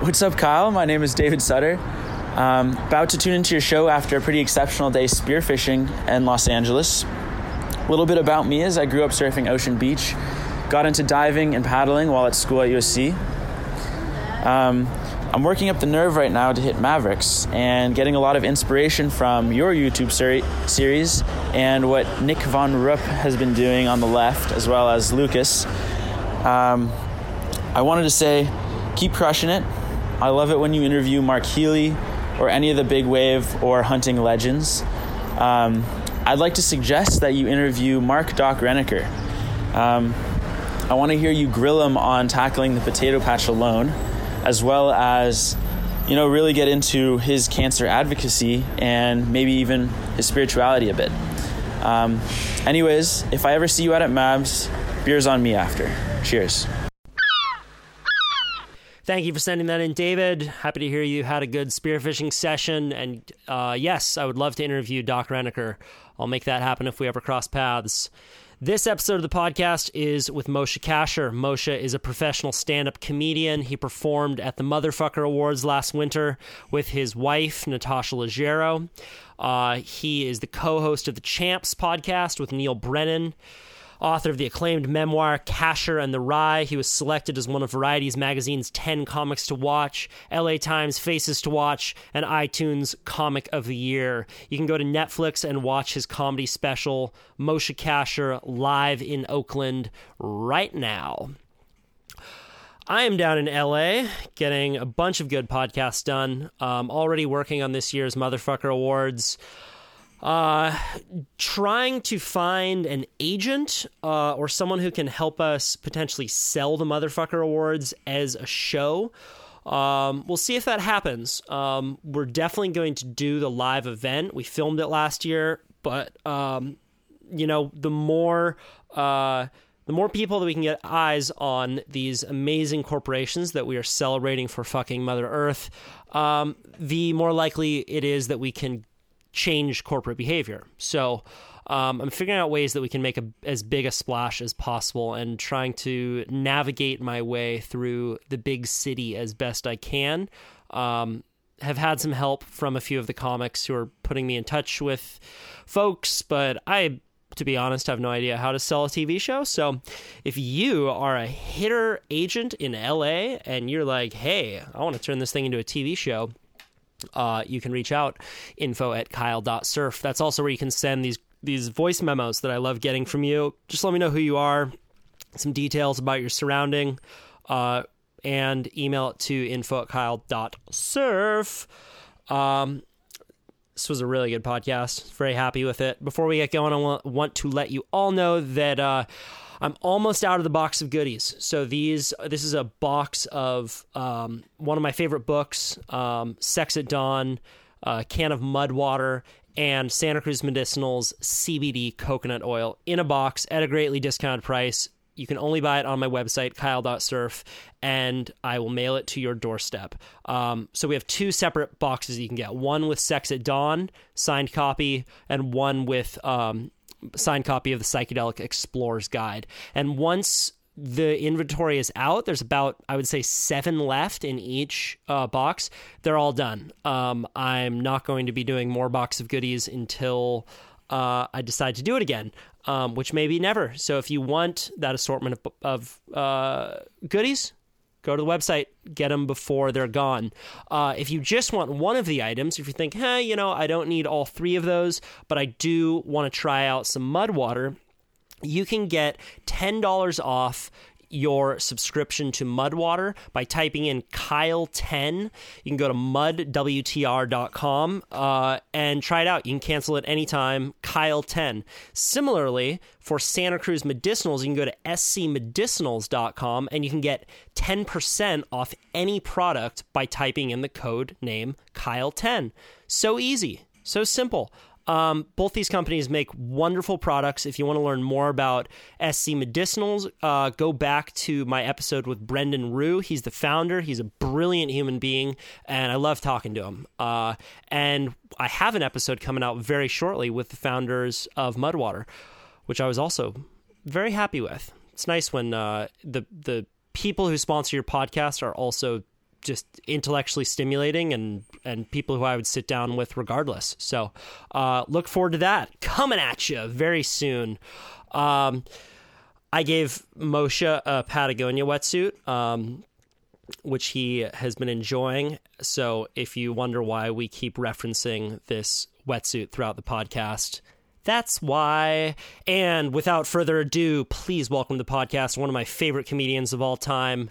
What's up, Kyle? My name is David Sutter. Um, about to tune into your show after a pretty exceptional day spearfishing in Los Angeles. A little bit about me is I grew up surfing Ocean Beach, got into diving and paddling while at school at USC. Um, I'm working up the nerve right now to hit Mavericks and getting a lot of inspiration from your YouTube seri- series and what Nick Von Rupp has been doing on the left, as well as Lucas. Um, I wanted to say, keep crushing it. I love it when you interview Mark Healy or any of the big wave or hunting legends. Um, I'd like to suggest that you interview Mark Doc Renneker. Um, I want to hear you grill him on tackling the potato patch alone, as well as, you know, really get into his cancer advocacy and maybe even his spirituality a bit. Um, anyways, if I ever see you out at Mavs, beer's on me after. Cheers. Thank you for sending that in, David. Happy to hear you had a good spearfishing session. And uh, yes, I would love to interview Doc Renneker. I'll make that happen if we ever cross paths. This episode of the podcast is with Moshe Kasher. Moshe is a professional stand up comedian. He performed at the Motherfucker Awards last winter with his wife, Natasha Leggero. Uh, he is the co host of the Champs podcast with Neal Brennan author of the acclaimed memoir Kasher and the Rye. He was selected as one of Variety's magazine's 10 comics to watch, LA Times Faces to Watch, and iTunes Comic of the Year. You can go to Netflix and watch his comedy special, Moshe Kasher, live in Oakland right now. I am down in LA getting a bunch of good podcasts done. Um, already working on this year's Motherfucker Awards uh, trying to find an agent uh, or someone who can help us potentially sell the Motherfucker Awards as a show. Um, we'll see if that happens. Um, we're definitely going to do the live event. We filmed it last year, but um, you know, the more uh, the more people that we can get eyes on these amazing corporations that we are celebrating for fucking Mother Earth, um, the more likely it is that we can change corporate behavior. So um, I'm figuring out ways that we can make a, as big a splash as possible and trying to navigate my way through the big city as best I can. Um, have had some help from a few of the comics who are putting me in touch with folks, but I, to be honest, have no idea how to sell a TV show. So if you are a hitter agent in LA and you're like, hey, I want to turn this thing into a TV show, uh, you can reach out info at kyle.surf. That's also where you can send these these voice memos that I love getting from you. Just let me know who you are, some details about your surrounding, uh, and email it to info at kyle.surf. Um, this was a really good podcast. Very happy with it. Before we get going, I want to let you all know that uh, I'm almost out of the box of goodies. So these this is a box of um, one of my favorite books, um, Sex at Dawn, a can of mud water, and Santa Cruz Medicinals CBD coconut oil in a box at a greatly discounted price. You can only buy it on my website, kyle.surf, and I will mail it to your doorstep. Um, so we have two separate boxes you can get one with Sex at Dawn, signed copy, and one with um, signed copy of the Psychedelic Explorer's Guide. And once the inventory is out, there's about, I would say, seven left in each uh, box. They're all done. Um, I'm not going to be doing more box of goodies until uh, I decide to do it again, um, which may be never. So if you want that assortment of, of uh, goodies, Go to the website, get them before they're gone. Uh, if you just want one of the items, if you think, hey, you know, I don't need all three of those, but I do want to try out some mud water, you can get $10 off your subscription to Mudwater by typing in Kyle10. You can go to mudwtr.com uh, and try it out. You can cancel it anytime, Kyle10. Similarly, for Santa Cruz Medicinals, you can go to scmedicinals.com and you can get 10% off any product by typing in the code name Kyle10. So easy, so simple. Um, both these companies make wonderful products. If you want to learn more about SC Medicinals, uh, go back to my episode with Brendan Rue. He's the founder. He's a brilliant human being, and I love talking to him. Uh, and I have an episode coming out very shortly with the founders of Mudwater, which I was also very happy with. It's nice when uh, the the people who sponsor your podcast are also just intellectually stimulating and and people who I would sit down with regardless. So uh, look forward to that coming at you very soon. Um, I gave Moshe a Patagonia wetsuit. Um, which he has been enjoying. So, if you wonder why we keep referencing this wetsuit throughout the podcast, that's why. And without further ado, please welcome to the podcast one of my favorite comedians of all time,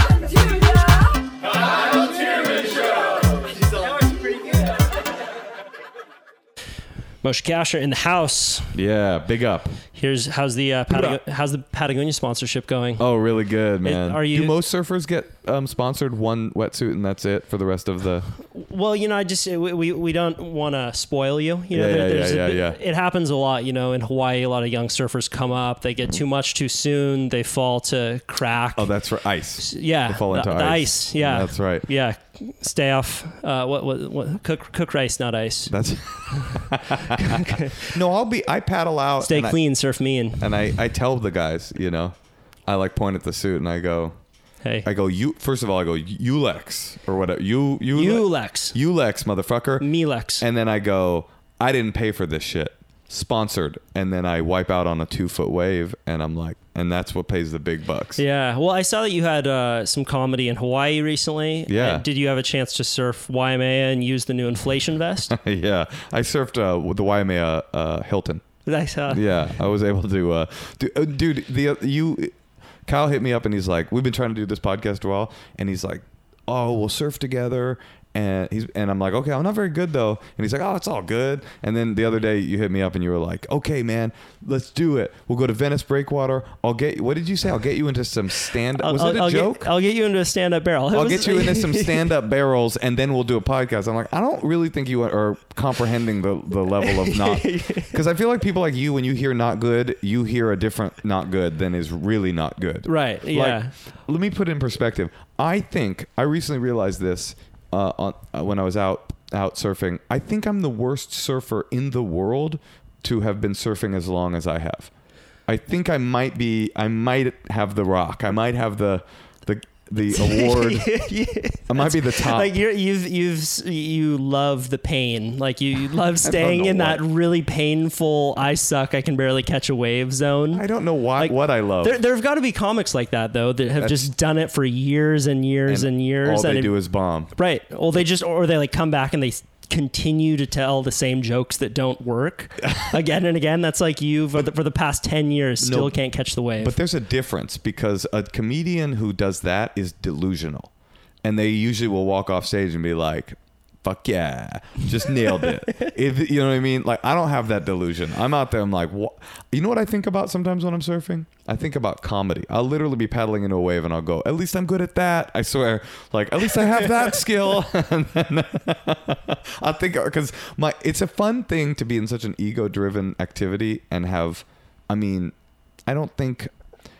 Julia. Moshe Kasher in the house. Yeah, big up. Here's how's the uh, Patago- how's the Patagonia sponsorship going? Oh, really good, man. are you- Do most surfers get um, sponsored one wetsuit and that's it for the rest of the? Well, you know, I just we we, we don't want to spoil you. You know, Yeah, there- yeah, there's a yeah, bit- yeah, yeah. It happens a lot. You know, in Hawaii, a lot of young surfers come up. They get too much too soon. They fall to crack. Oh, that's for ice. yeah, They fall into the, the ice. ice. Yeah, That's right. Yeah, stay off. Uh, what, what what cook cook rice, not ice. That's. no, I'll be. I paddle out. Stay and I- clean, surf mean. and I, I tell the guys, you know, I like point at the suit and I go, Hey, I go, you. First of all, I go, Yulex or whatever. You, you, Yulex, Yulex, motherfucker. Milex. And then I go, I didn't pay for this shit. Sponsored. And then I wipe out on a two foot wave and I'm like, and that's what pays the big bucks. Yeah, well, I saw that you had uh, some comedy in Hawaii recently. Yeah. Uh, Did you have a chance to surf Waimea and use the new inflation vest? yeah. I surfed uh, with the Waimea uh, Hilton. I saw. Yeah. I was able to, uh, do, uh, dude, the, uh, you, Kyle hit me up and he's like, we've been trying to do this podcast a while. And he's like, oh, we'll surf together. And he's and I'm like, okay, I'm not very good though. And he's like, oh, it's all good. And then the other day you hit me up and you were like, okay, man, let's do it. We'll go to Venice Breakwater. I'll get. What did you say? I'll get you into some stand. I'll, Was I'll, it a I'll joke? Get, I'll get you into a stand-up barrel. It I'll was- get you into some stand-up barrels, and then we'll do a podcast. I'm like, I don't really think you are comprehending the, the level of not, because I feel like people like you, when you hear not good, you hear a different not good than is really not good. Right, Like, yeah. let me put it in perspective. I think I recently realized this uh, on, uh, when I was out out surfing. I think I'm the worst surfer in the world to have been surfing as long as I have. I think I might be. I might have the rock. I might have the the award. I might be the top. Like you're, you've you've you love the pain. Like you love staying in what. that really painful I suck. I can barely catch a wave zone. I don't know why Like, what I love. There, have got to be comics like that though that have That's- just done it for years and years and, years. All they it- do is bomb. right. Well, they just or they like come back and they continue to tell the same jokes that don't work again and again. That's like you for the, for the past ten years still No, can't catch the wave. But there's a difference because a comedian who does that is delusional. And they usually will walk off stage and be like, fuck yeah, just nailed it. if, you know what I mean? Like, I don't have that delusion. I'm out there, I'm like, what? You know what I think about sometimes when I'm surfing? I think about comedy. I'll literally be paddling into a wave and I'll go, at least I'm good at that. I swear. Like, at least I have that skill. then I think, because my, it's a fun thing to be in such an ego driven activity and have, I mean, I don't think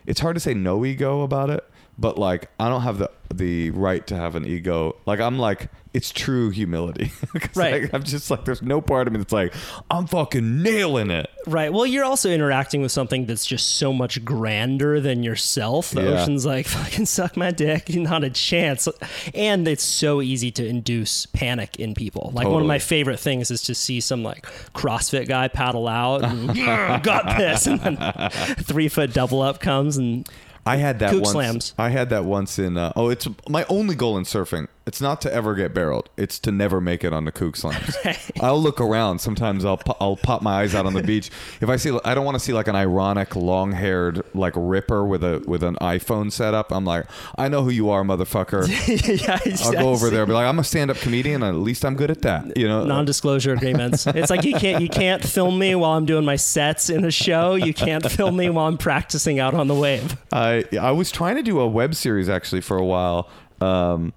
it's hard to say no ego about it, but like I don't have the the right to have an ego. Like I'm like it's true humility. Right. like, I'm just like there's no part of me that's like I'm fucking nailing it. Right. Well, you're also interacting with something that's just so much grander than yourself. The Yeah. ocean's like, fucking suck my dick. Not a chance. And it's so easy to induce panic in people. Like, one of my favorite things is to see some, like, CrossFit guy paddle out and "Yeah, got this. And then three foot double up comes and I had that Kook once. slams. I had that once in. Uh, oh, it's my only goal in surfing. It's not to ever get barreled. It's to never make it on the kook slams. I'll look around. Sometimes I'll po- I'll pop my eyes out on the beach. If I see, I don't want to see like an ironic long haired like ripper with a with an iPhone setup. I'm like, I know who you are, motherfucker. yeah, I'll go over there, and be like, I'm a stand up comedian. And at least I'm good at that. You know. non-disclosure agreements. It's like you can't you can't film me while I'm doing my sets in a show. You can't film me while I'm practicing out on the wave. I I was trying to do a web series actually for a while Um,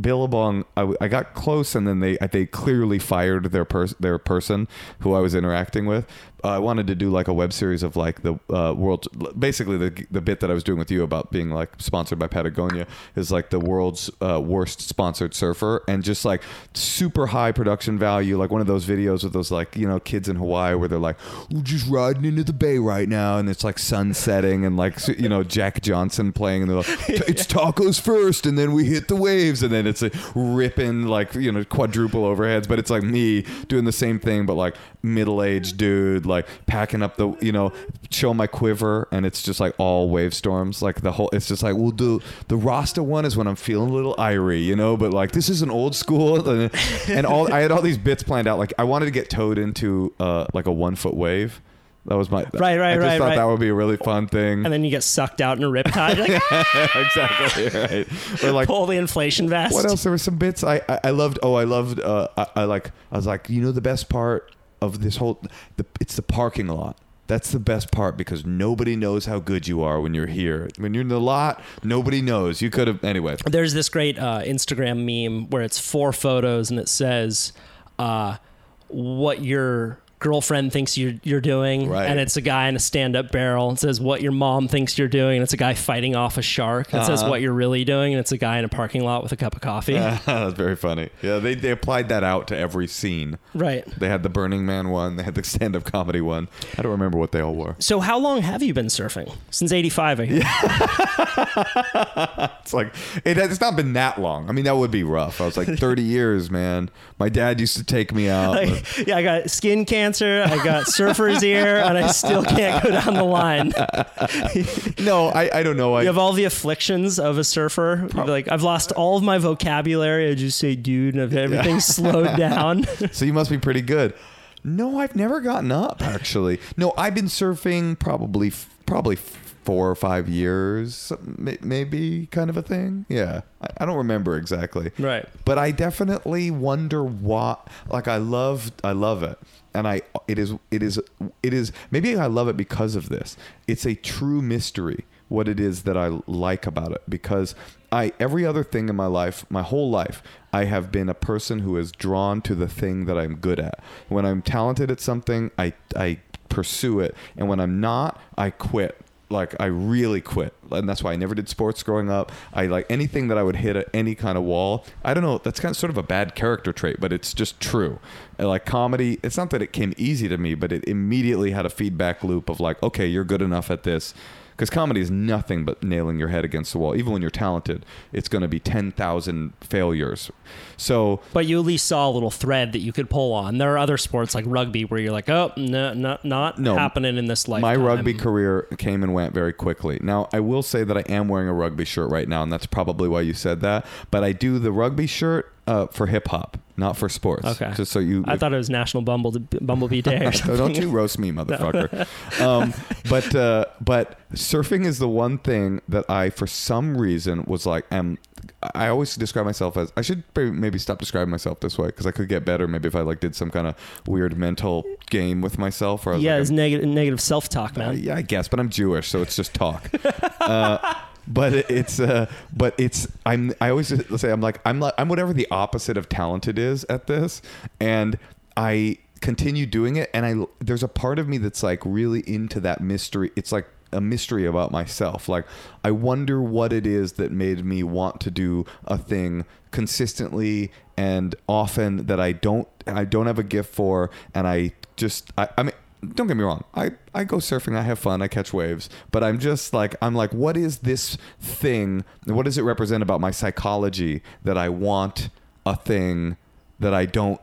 Billabong, I got close, and then they they clearly fired their pers- their person who I was interacting with. Uh, I wanted to do like a web series of like the uh, world, basically the the bit that I was doing with you about being like sponsored by Patagonia is like the world's uh, worst sponsored surfer, and just like super high production value, like one of those videos with those like you know kids in Hawaii where they're like, we're just riding into the bay right now, and it's like sun setting, and like you know Jack Johnson playing, and they're like, it's tacos first, and then we hit the waves, and then it's a ripping like you know quadruple overheads, but it's like me doing the same thing, but like middle aged dude, like packing up the you know show my quiver, and it's just like all wave storms, like the whole. It's just like we'll do the Rasta one is when I'm feeling a little irie, you know, but like this is an old school, and, and all I had all these bits planned out. Like I wanted to get towed into uh like a one foot wave. That was my Right, right, I just right, thought right. that would be a really fun thing. And then you get sucked out in a riptide. Like, "Ah!" exactly right. Or like pull the inflation vest. what else? There were some bits I I, I loved. Oh, I loved. Uh, I, I like. I was like, you know, the best part of this whole, the, it's the parking lot. That's the best part because nobody knows how good you are when you're here. When you're in the lot, nobody knows. You could have anyway. There's this great uh, Instagram meme where it's four photos and it says uh, what your girlfriend thinks you're you're doing, Right. and it's a guy in a stand-up barrel. It says what your mom thinks you're doing, and it's a guy fighting off a shark. It says Uh-huh. what you're really doing, and it's a guy in a parking lot with a cup of coffee. That's very funny. Yeah, they they applied that out to every scene. Right. They had the Burning Man one. They had the stand up comedy one. I don't remember what they all were. So how long have you been surfing? Since '85, I hear. It's like it, it's not been that long. I mean, that would be rough. I was like 30 years, man. My dad used to take me out. Like, yeah, I got skin cancer, I got surfer's ear, and I still can't go down the line. no, I, I don't know. I, You have all the afflictions of a surfer. Like I've lost all of my vocabulary. I just say dude, and everything's slowed down. so you must be pretty good. No, I've never gotten up actually. No, I've been surfing probably probably four or five years, maybe kind of a thing. Yeah, I, I don't remember exactly. Right. But I definitely wonder what. Like I love, I love it, and I it is it is it is maybe I love it because of this. It's a true mystery what it is that I like about it because I every other thing in my life, my whole life, I have been a person who is drawn to the thing that I'm good at. When I'm talented at something, I I pursue it, and when I'm not, I quit. Like I really quit, and that's why I never did sports growing up. I like anything that I would hit at any kind of wall. I don't know. That's kind of sort of a bad character trait, but it's just true. And like comedy, it's not that it came easy to me, but it immediately had a feedback loop of like, okay, you're good enough at this. Because comedy is nothing but nailing your head against the wall. Even when you're talented, it's going to be 10,000 failures. So, But you at least saw a little thread that you could pull on. There are other sports like rugby where you're like, oh, no, no not No. happening in this life. my rugby career came and went very quickly. Now, I will say that I am wearing a rugby shirt right now, and that's probably why you said that. But I do the rugby shirt uh, for hip hop, not for sports. Okay. Just so you. I thought it was National Bumble Bumblebee Day or So don't you roast me, motherfucker. um, but uh, but surfing is the one thing that I, for some reason, was like, am. I always describe myself as. I should maybe- stop describing myself this way because I could get better. Maybe if I like did some kind of weird mental game with myself, or I was Yeah, like, it's negative negative self talk, uh, man. yeah, I guess, but I'm Jewish, so it's just talk. uh, but it's, uh, but it's. I'm. I always say I'm like I'm like I'm whatever the opposite of talented is at this, and I continue doing it. And I there's a part of me that's like really into that mystery. It's like a mystery about myself. Like I wonder what it is that made me want to do a thing consistently and often that I don't I don't have a gift for. And I just I, I mean don't get me wrong. I, I go surfing I have fun I catch waves. But I'm just like I'm like what is this thing what does it represent about my psychology that I want a thing that I don't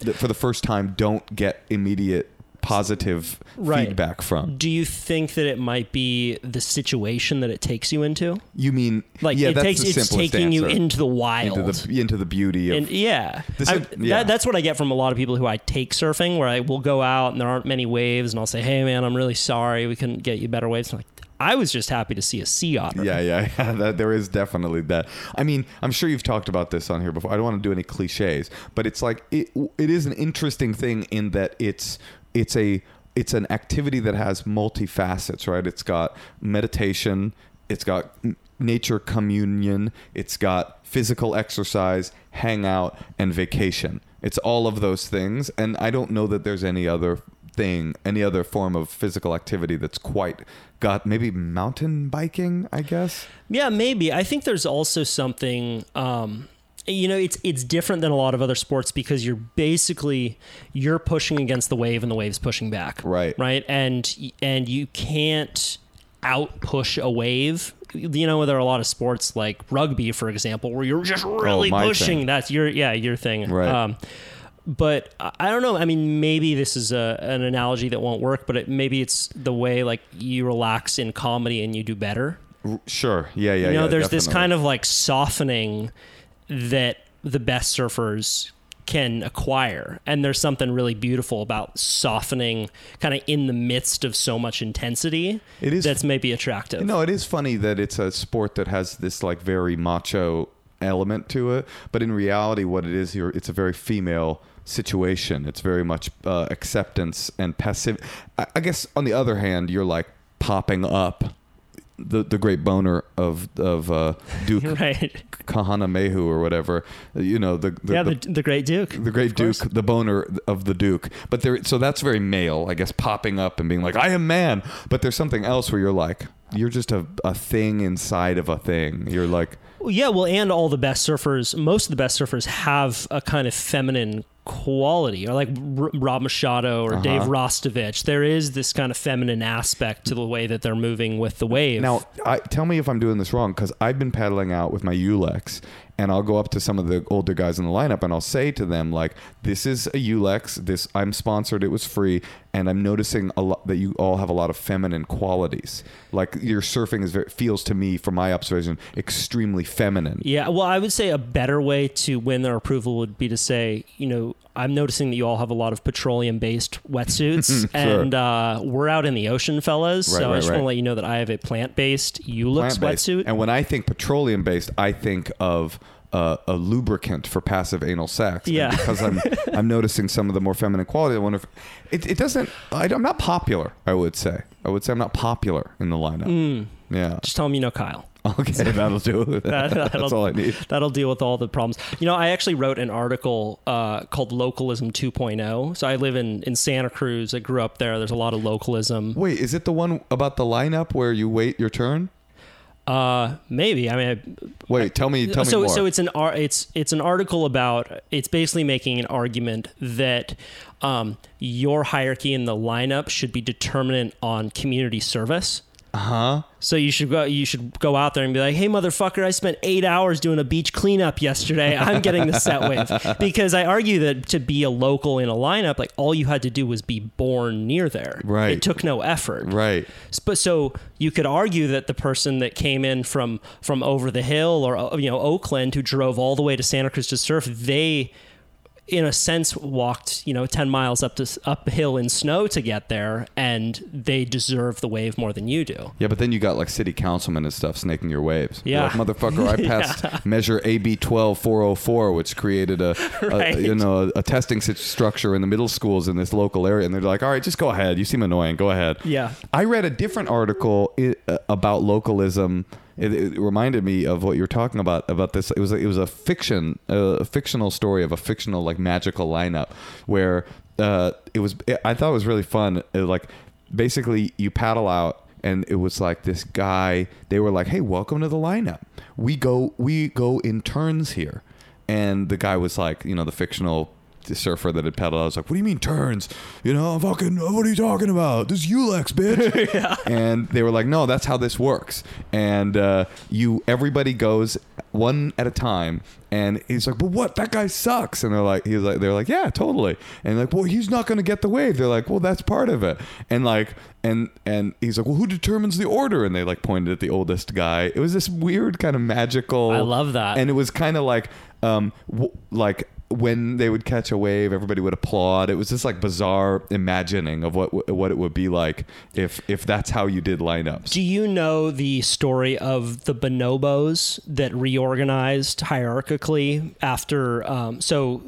that for the first time don't get immediate positive Right. feedback from Do you think that it might be the situation that it takes you into? you mean Like yeah it that's takes the it's simplest taking you into the wild. into the into the beauty of and yeah, This I- yeah. That, that's what I get from a lot of people who I take surfing, where I will go out and there aren't many waves, and I'll say, "Hey, man, I'm really sorry, we couldn't get you better waves." I'm like, I was just happy to see a sea otter. Yeah, yeah, yeah. That, there is definitely that. I mean, I'm sure you've talked about this on here before. I don't want to do any cliches, but it's like it. It is an interesting thing in that it's it's a it's an activity that has multifacets, right? It's got meditation. It's got nature communion. It's got physical exercise, hangout, and vacation. It's all of those things, and I don't know that there's any other thing, any other form of physical activity that's quite got maybe mountain biking, I guess. Yeah, maybe. I think there's also something. Um, you know, it's it's different than a lot of other sports because you're basically you're pushing against the wave and the wave's pushing back. Right. Right. And and you can't out push a wave. You know, there are a lot of sports like rugby, for example, where you're just really Oh, pushing. thing. That's your yeah your thing. Right. Um, but I don't know. I mean, maybe this is a, an analogy that won't work, but it, maybe it's the way like you relax in comedy and you do better R- Sure. Yeah, yeah, you know yeah. there's this kind of like softening that the best surfers can acquire and there's something really beautiful about softening kind of in the midst of so much intensity It is- that's maybe attractive No, it is funny that it's a sport that has this like very macho element to it, but in reality, what it is here, it's a very female situation. It's very much uh, acceptance and passive. I, I guess on the other hand, you're like popping up the the great boner of of uh, Duke right Kahana Mehu or whatever. You know the, the yeah the, the, the great duke the great of course. duke the boner of the duke but there so that's very male i guess popping up and being like i am man but there's something else where you're like you're just a, a thing inside of a thing you're like yeah well and all the best surfers most of the best surfers have a kind of feminine quality or like R- Rob Machado Uh-huh. or Dave Rastovich there is this kind of feminine aspect to the way that they're moving with the wave. Now I, tell me if i'm doing this wrong because i've been paddling out with my yulex and i'll go up to some of the older guys in the lineup and i'll say to them like this is a yulex. This i'm sponsored. It was free and i'm noticing a lot that you all have a lot of feminine qualities like your surfing is very feels to me from my observation extremely feminine Yeah, well, I would say a better way to win their approval would be to say, you know, I'm noticing that you all have a lot of petroleum based wetsuits, and uh, we're out in the ocean, fellas. Right, so I right, just want to let you know that I have a plant based Yulex plant-based. wetsuit. And when I think petroleum based, I think of uh, a lubricant for passive anal sex. And Yeah. because I'm I'm noticing some of the more feminine quality. I wonder if it, it doesn't. I, am not popular. I would say. I would say I'm not popular in the lineup. Mm. Yeah. just tell them you know Kyle. Okay, that'll do. That- That's that'll- all I need. That'll deal with all the problems. You know, I actually wrote an article uh, called Localism 2.0. So I live in, in Santa Cruz. I grew up there. There's a lot of localism. Wait, is it the one about the lineup where you wait your turn? Uh, maybe. I mean, I, Wait, tell me. Tell so me more. so it's an ar- it's it's an article about it's basically making an argument that um, your hierarchy in the lineup should be determinant on community service. Huh? So you should go you should go out there and be like, "Hey motherfucker, I spent 8 hours doing a beach cleanup yesterday. I'm getting the set wave." Because I argue that to be a local in a lineup, like all you had to do was be born near there. Right. It took no effort. Right. But so you could argue that the person that came in from from over the hill or uh, you know Oakland who drove all the way to Santa Cruz to surf, they in a sense walked you know 10 miles up to uphill in snow to get there and they deserve the wave more than you do. Yeah, but then you got like city councilmen and stuff snaking your waves. Yeah. like, motherfucker, I passed Measure AB 12404, which created a, a- you know a, testing structure in the middle schools in this local area, and they're like, all right, just go ahead. You seem annoying. Go ahead. Yeah. I read a different article uh, about localism. It, it reminded me of what you're talking about about this. It was it was a fiction, a fictional story of a fictional like magical lineup where uh, it was. I thought it was really fun. Like basically, you paddle out and it was like this guy they were like hey welcome to the lineup we go we go in turns here and the guy was like you know the fictional surfer that had paddled I was like what do you mean turns? You know I'm fucking what are you talking about? This is yulex bitch. And they were like no that's how this works. And uh, you everybody goes one at a time. And he's like but what? That guy sucks. And they're like he's like they're like yeah totally. And like well he's not going to get the wave. They're like well that's part of it. And like and and he's like well who determines the order? And they like pointed at the oldest guy. It was this weird kind of magical I love that. and it was kind of like um w- like when they would catch a wave everybody would applaud it was this like bizarre imagining of what what it would be like if if that's how you did lineups Do you know the story of the bonobos that reorganized hierarchically after? Um, so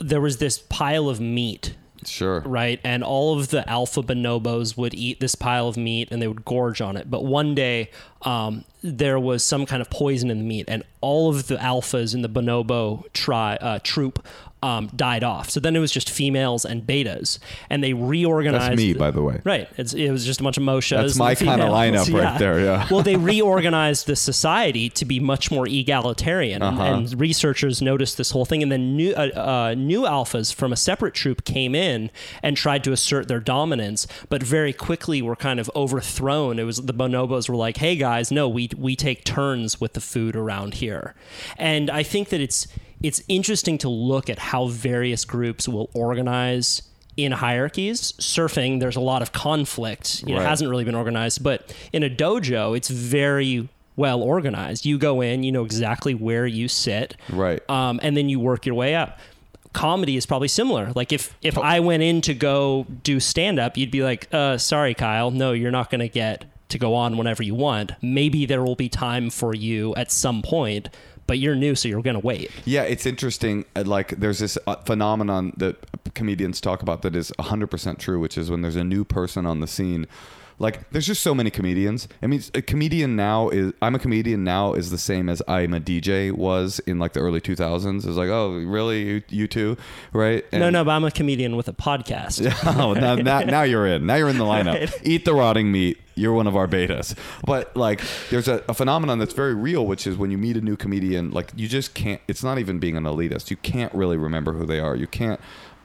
there was this pile of meat, sure right? And all of the alpha bonobos would eat this pile of meat and they would gorge on it. But one day, um, there was some kind of poison in the meat, and all of the alphas in the bonobo tri- uh, troop um, died off. So then it was just females and betas, and they reorganized. That's me, by the way. Right. It's, it was just a bunch of moshas. That's my kinda females. lineup right there, yeah. well, they reorganized the society to be much more egalitarian, and- Uh-huh. and researchers noticed this whole thing. And then new uh, uh, new alphas from a separate troop came in and tried to assert their dominance, but very quickly were kind of overthrown. It was the bonobos were like, "Hey guys, no, we we take turns with the food around here," and I think that it's it's interesting to look at how various groups will organize in hierarchies. Surfing, there's a lot of conflict. You know, Right. It hasn't really been organized, but in a dojo, it's very well organized. You go in, you know exactly where you sit, Right. um, and then you work your way up. Comedy is probably similar. Like if if I went in to go do stand up, you'd be like, uh, "Sorry, Kyle, no, you're not going to get to go on whenever you want. Maybe there will be time for you at some point, but you're new, so you're going to wait." Yeah, it's interesting. uh, Like, there's this uh, phenomenon that comedians talk about that is 100% true, which is when there's a new person on the scene. Like, there's just so many comedians. I mean, a comedian now is, I'm a comedian now is the same as I'm a DJ was in like the early 2000s. It's like, oh, really? You, you too? Right? no, And- no, but I'm a comedian with a podcast. oh, now, now, now you're in. Now you're in the lineup. Eat the rotting meat. You're one of our betas. But like, there's a, a phenomenon that's very real, which is when you meet a new comedian, like you just can't. It's not even being an elitist. You can't really remember who they are. You can't.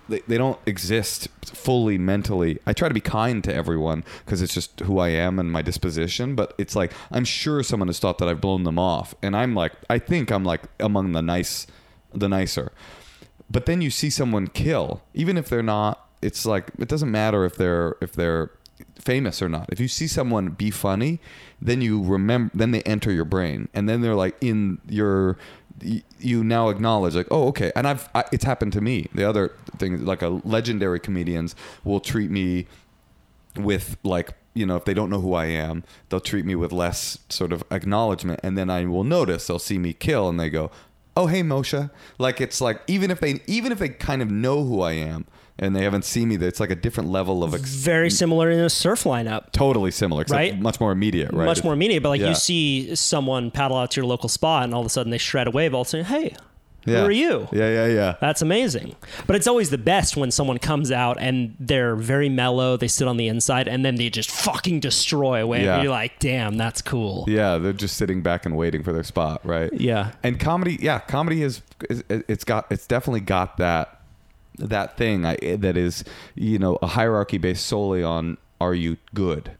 They, they don't exist fully mentally. I try to be kind to everyone because it's just who I am and my disposition. But it's like I'm sure someone has thought that I've blown them off, and I'm like, I think I'm like among the nice, the nicer but then you see someone kill even if they're not it's like it doesn't matter if they're if they're famous or not if you see someone be funny then you remember then they enter your brain and then they're like in your you now acknowledge like oh okay. And i've I, it's happened to me. The other thing like a legendary comedians will treat me with like you know if they don't know who I am they'll treat me with less sort of acknowledgement. And then I will notice they'll see me kill and they go oh hey Moshe. Like it's like even if they even if they kind of know who I am and they haven't seen me it's like a different level of ex- Very similar in a surf lineup. totally similar except Right? much more immediate right much more immediate. But like Yeah. you see someone paddle out to your local spot, and all of a sudden they shred a wave. All of a sudden, hey, yeah. who are you? yeah yeah yeah That's amazing. But it's always the best when someone comes out and they're very mellow. They sit on the inside, and then they just fucking destroy a wave. Yeah. And you're like, damn, that's cool. Yeah, they're just sitting back and waiting for their spot, right? Yeah. And comedy, yeah, comedy is- it's got it's definitely got that that thing I, eh, that is you know a hierarchy based solely on are you good?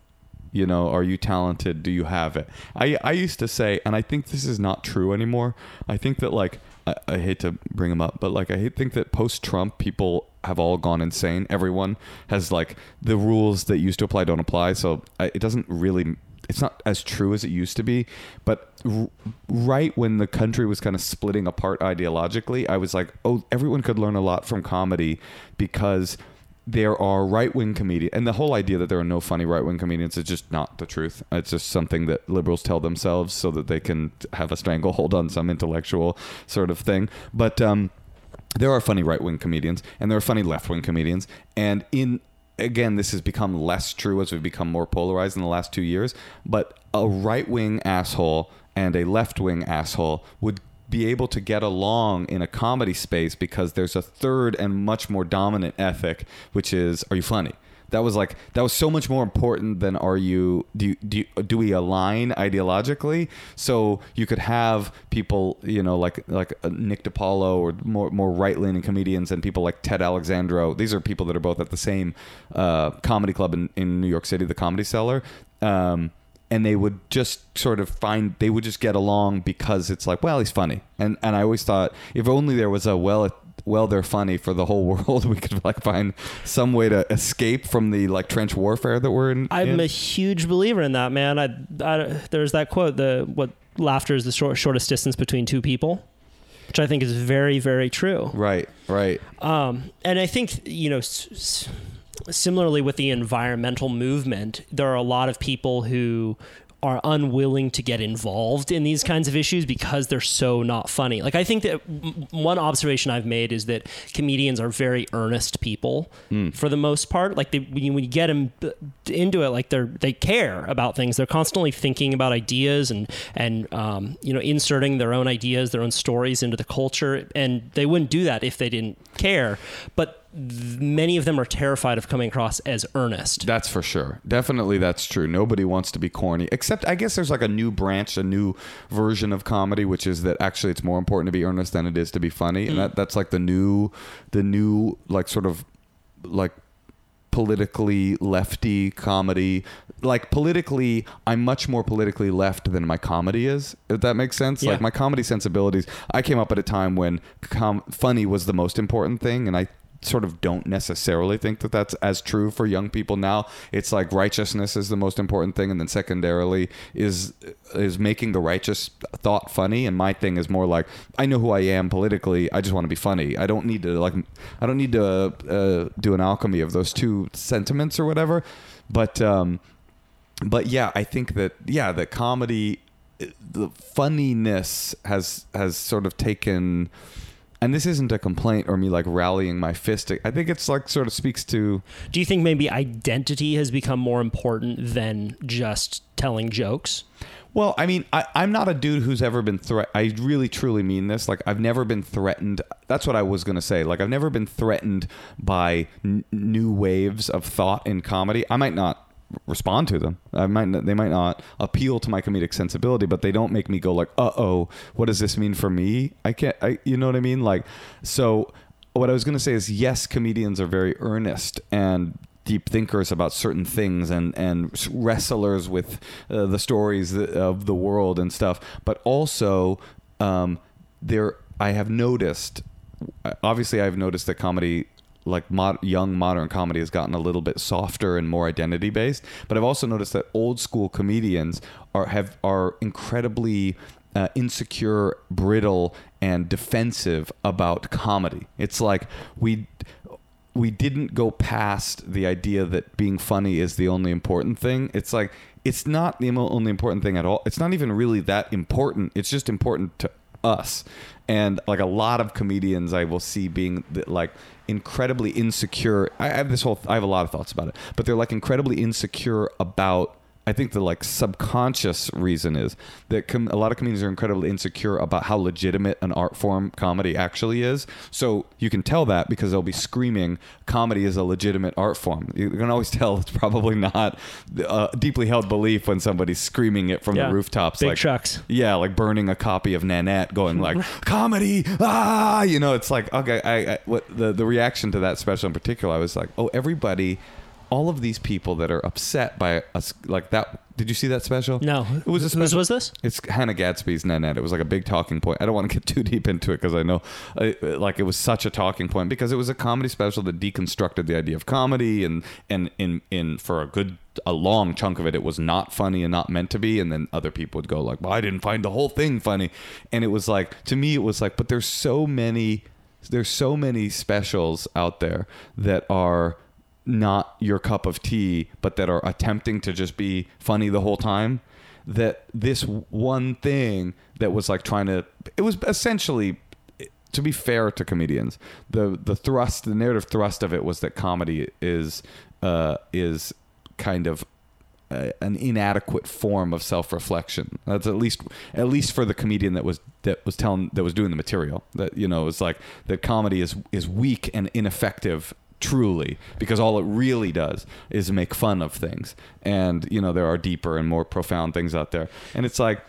You know are you talented? Do you have it? I i used to say and i think this is not true anymore i think that like i, I hate to bring them up but like i think that post trump people have all gone insane. Everyone has like the rules that used to apply don't apply so I, it doesn't really it's not as true as it used to be but r- right when the country was kind of splitting apart ideologically i was like oh everyone could learn a lot from comedy because there are right wing comedians, and the whole idea that there are no funny right wing comedians is just not the truth. It's just something that liberals tell themselves so that they can have a stranglehold on some intellectual sort of thing. But um, there are funny right wing comedians, and there are funny left wing comedians, and in again, this has become less true as we've become more polarized in the last two years. But a right wing asshole and a left wing asshole would be able to get along in a comedy space because there's a third and much more dominant ethic, which is, are you funny? That was like that was so much more important than are you do do, do we align ideologically? So you could have people you know like like uh, Nick DiPaolo or more more right leaning comedians and people like Ted Alexandro. These are people that are both at the same uh, comedy club in, in New York City, the Comedy Cellar. Um, and they would just sort of find they would just get along because it's like well he's funny and and I always thought if only there was a well well they're funny for the whole world we could like find some way to escape from the like trench warfare that we're in I'm in. a huge believer in that, man. I, I there's that quote, the what laughter is the short, shortest distance between two people, which I think is very, very true. right right Um, and I think you know, s- s- similarly with the environmental movement, there are a lot of people who are unwilling to get involved in these kinds of issues because they're so not funny. Like I think that m- one observation I've made is that comedians are very earnest people for the most part. Like they, when you, when you get them into it, like they're they care about things. They're constantly thinking about ideas and and um, you know inserting their own ideas, their own stories into the culture, and they wouldn't do that if they didn't care. But many of them are terrified of coming across as earnest. That's for sure. Definitely that's true. Nobody wants to be corny. Except I guess there's like a new branch, a new version of comedy, which is that actually it's more important to be earnest than it is to be funny. And mm. that, that's like the new the new like sort of like politically lefty comedy. Like politically, I'm much more politically left than my comedy is. If that makes sense. Yeah. Like my comedy sensibilities. I came up at a time when com- funny was the most important thing, and I sort of don't necessarily think that that's as true for young people now. It's like righteousness is the most important thing, and then secondarily is is making the righteous thought funny. And my thing is more like I know who I am politically. I just want to be funny. I don't need to like I don't need to uh, do an alchemy of those two sentiments or whatever. But um, but yeah, I think that yeah, the comedy, the funniness has has sort of taken. And this isn't a complaint or me like rallying my fist. I think it's like sort of speaks to Do you think maybe identity has become more important than just telling jokes? Well, I mean, I, I'm not a dude who's ever been threat. I really, truly mean this. Like, I've never been threatened. That's what I was gonna say. Like, I've never been threatened by n- new waves of thought in comedy. I might not respond to them. I might. They might not appeal to my comedic sensibility, but they don't make me go like, "Uh oh, what does this mean for me?" I can't. I, you know what I mean? Like, so what I was gonna say is, yes, comedians are very earnest and deep thinkers about certain things and and wrestlers with uh, the stories of the world and stuff but also um, there I have noticed obviously I've noticed that comedy like mod, young modern comedy has gotten a little bit softer and more identity based but I've also noticed that old school comedians are have are incredibly uh, insecure, brittle, and defensive about comedy. It's like we we didn't go past the idea that being funny is the only important thing. It's like it's not the only important thing at all. It's not even really that important. It's just important to us. And like a lot of comedians, I will see being like incredibly insecure. I have this whole. I have a lot of thoughts about it, but they're like incredibly insecure about. I think the like subconscious reason is that com- a lot of comedians are incredibly insecure about how legitimate an art form comedy actually is. So you can tell that because they'll be screaming, "Comedy is a legitimate art form." You can always tell it's probably not a deeply held belief when somebody's screaming it from Yeah. the rooftops, Big like trucks. yeah, like burning a copy of Nanette, going like comedy, ah, you know, it's like okay, I, I what the the reaction to that special in particular, I was like, oh, everybody, all of these people that are upset by us, like that. Did you see that special? No. it was a Whose was this? It's Hannah Gadsby's Nanette. It was like a big talking point. I don't want to get too deep into it because I know, uh, like, it was such a talking point because it was a comedy special that deconstructed the idea of comedy and and in in for a good a long chunk of it, it was not funny and not meant to be. And then other people would go like, "Well, I didn't find the whole thing funny," and it was like to me, it was like, but there's so many, there's so many specials out there that are not your cup of tea, but that are attempting to just be funny the whole time. That this one thing that was like trying to, it was essentially, to be fair to comedians, the the thrust, the narrative thrust of it was that comedy is uh, is kind of uh, an inadequate form of self-reflection. That's at least at least for the comedian that was that was telling that was doing the material. That you know, it's like that comedy is is weak and ineffective truly because all it really does is make fun of things. And you know, there are deeper and more profound things out there. And it's like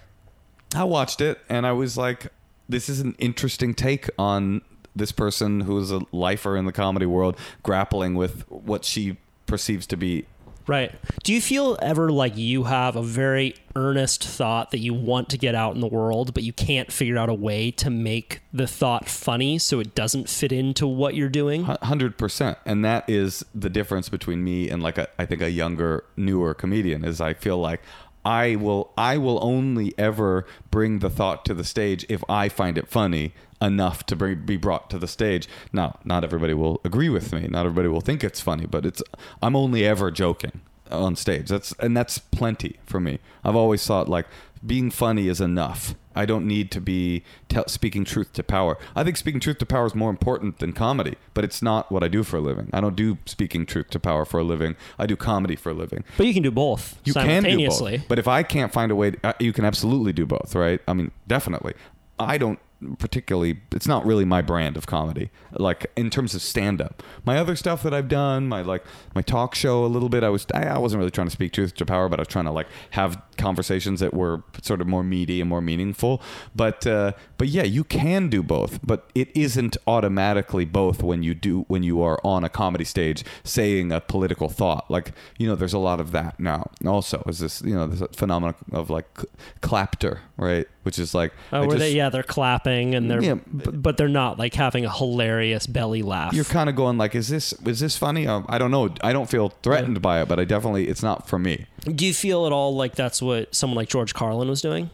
I watched it and I was like this is an interesting take on this person who is a lifer in the comedy world grappling with what she perceives to be Right. Do you feel ever like you have a very earnest thought that you want to get out in the world, but you can't figure out a way to make the thought funny so it doesn't fit into what you're doing? hundred percent, and that is the difference between me and like a, I think a younger, newer comedian. Is I feel like I will, I will only ever bring the thought to the stage if I find it funny enough to bring, be brought to the stage. Now, not everybody will agree with me. Not everybody will think it's funny, but it's I'm only ever joking. on stage. That's and that's plenty for me. I've always thought like being funny is enough. I don't need to be te- speaking truth to power. I think speaking truth to power is more important than comedy, but it's not what I do for a living. I don't do speaking truth to power for a living. I do comedy for a living. But you can do both You can do simultaneously. both. But if I can't find a way, uh, you can absolutely do both, right? I mean, definitely. I don't particularly it's not really my brand of comedy like in terms of stand up my other stuff that i've done my like my talk show a little bit i was i, wasn't really trying to speak truth to power but i was trying to like have conversations that were sort of more meaty and more meaningful. But uh but yeah you can do both but it isn't automatically both when you do when you are on a comedy stage saying a political thought. Like you know there's a lot of that now. Also is this you know this phenomenon of like cl- clapter right? Which is like Oh, where just- they yeah they're clapping and they're Yeah. but they're not like having a hilarious belly laugh. you're kind of going like is this is this funny? Um, i don't know. I don't feel threatened by it but i definitely it's not for me. Do you feel at all like that's what someone like George Carlin was doing?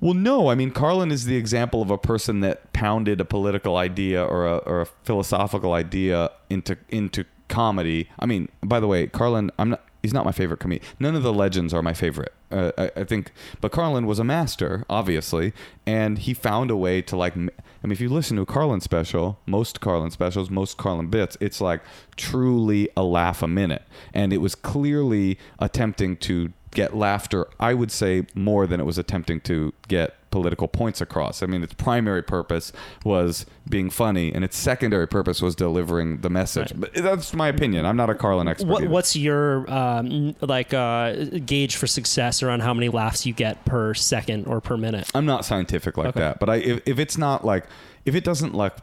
well no. I mean carlin is the example of a person that pounded a political idea or a, or a philosophical idea into into comedy. I mean by the way carlin i'm not he's not my favorite comedian. None of the legends are my favorite uh, I, I think but carlin was a master obviously and he found a way to like i mean if you listen to a carlin special most carlin specials most carlin bits it's like truly a laugh a minute. And it was clearly attempting to get laughter i would say more than it was attempting to get political points across. I mean its primary purpose was being funny and its secondary purpose was delivering the message. But that's my opinion. I'm not a carlin expert What, what's your um, like uh, gauge for success around how many laughs you get per second or per minute? I'm not scientific like Okay. that, but I if, if it's not like if it doesn't like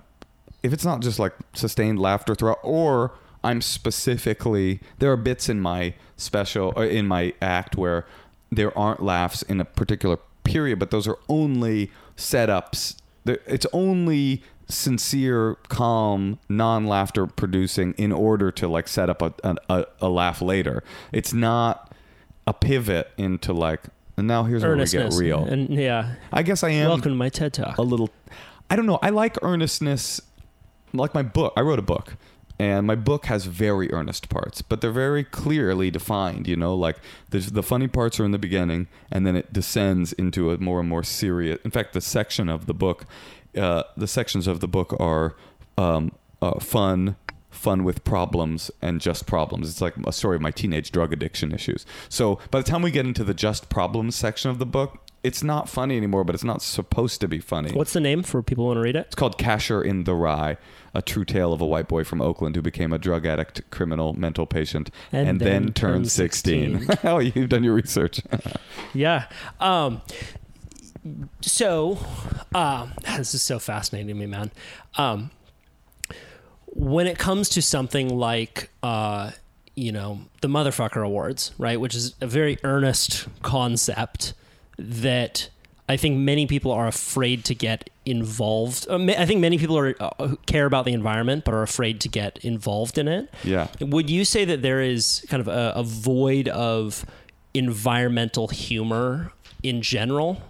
if it's not just like sustained laughter throughout or I'm specifically there are bits in my special or in my act where there aren't laughs in a particular period, but those are only setups. It's only sincere, calm, non-laughter producing in order to like set up a, a, a laugh later. It's not a pivot into like and now here's where we get real. And yeah, I guess I am welcome to my TED Talk. a little I don't know. I like earnestness like my book. I wrote a book and my book has very earnest parts, but they're very clearly defined, you know, like the the funny parts are in the beginning and then it descends into a more and more serious. In fact, the section of the book uh, the sections of the book are um, uh, fun, fun with problems, and just problems. It's like a story of my teenage drug addiction issues. So by the time we get into the just problems section of the book, it's not funny anymore, but it's not supposed to be funny. What's the name for people who want to read it? It's called Kasher in the Rye, a true tale of a white boy from Oakland who became a drug addict, criminal, mental patient, And and, then then, turned turned 16. 16. oh, you've done your research. Yeah. Um, so, um, this is so fascinating to me, man. Um, when it comes to something like, uh, you know, the Motherfucker Awards, right, which is a very earnest concept that I think many people are afraid to get involved. uh, I think many people are uh, care about the environment, but are afraid to get involved in it. Yeah. Would you say that there is kind of a, a void of environmental humor in general?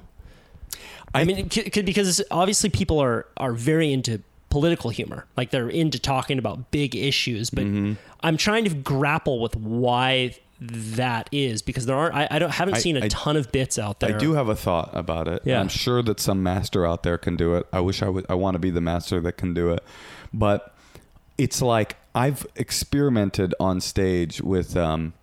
I, mean, it could, could- because obviously people are are very into political humor, like they're into talking about big issues. But Mm-hmm. I'm trying to grapple with why that is because there aren't. I, I don't haven't I- seen a I- ton of bits out there. I do have a thought about it. Yeah. I'm sure that some master out there can do it. I wish I would. I want to be the master that can do it. But it's like I've experimented on stage with, um,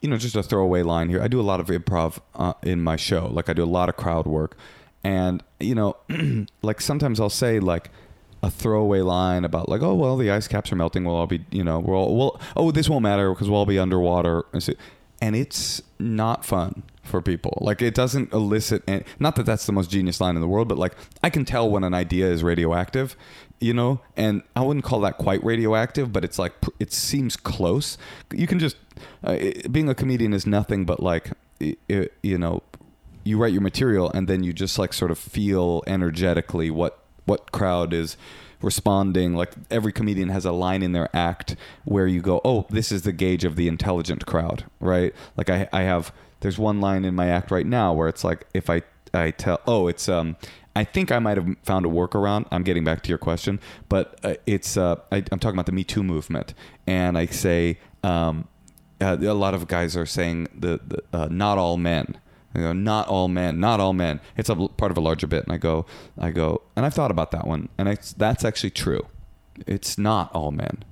you know, just a throwaway line here. I do a lot of improv uh, in my show. Like I do a lot of crowd work, and you know, like sometimes I'll say like a throwaway line about like, oh well, the ice caps are melting. We'll all be, you know, we're all well. Oh, this won't matter because we'll all be underwater. And it's not fun for people. Like it doesn't elicit. And not that that's the most genius line in the world, but like I can tell when an idea is radioactive, you know. And I wouldn't call that quite radioactive, but it's like it seems close. You can just uh, it, being a comedian is nothing but like i i you know you write your material and then you just like sort of feel energetically what what crowd is responding like every comedian has a line in their act where you go oh this is the gauge of the intelligent crowd right like i i have there's one line in my act right now where it's like if i i tell oh it's um I think I might have found a workaround. I'm getting back to your question, but uh, it's uh, I, I'm talking about the Me Too movement, and I say um, uh, a lot of guys are saying the, the uh, not all men. You know, not all men, not all men. It's a part of a larger bit, and I go, I go, and I've thought about that one, and I, that's actually true. It's not all men,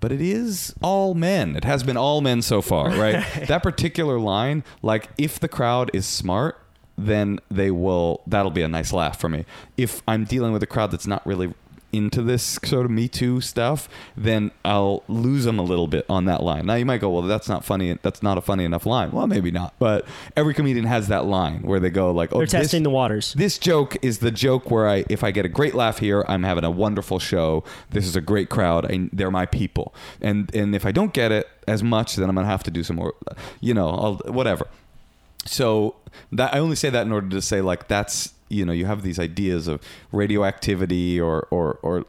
but it is all men. It has been all men so far, right? that particular line, like if the crowd is smart, then they will. That'll be a nice laugh for me. If I'm dealing with a crowd that's not really into this sort of Me Too stuff, then I'll lose them a little bit on that line. Now you might go, well, that's not funny. That's not a funny enough line. Well, maybe not. But every comedian has that line where they go like, oh, They're this- testing the waters. this joke is the joke where I, if I get a great laugh here, I'm having a wonderful show. This is a great crowd. I, they're my people. And and if I don't get it as much, then I'm gonna have to do some more. You know, I'll, whatever. So that I only say that in order to say like that's you know you have these ideas of radioactivity or or or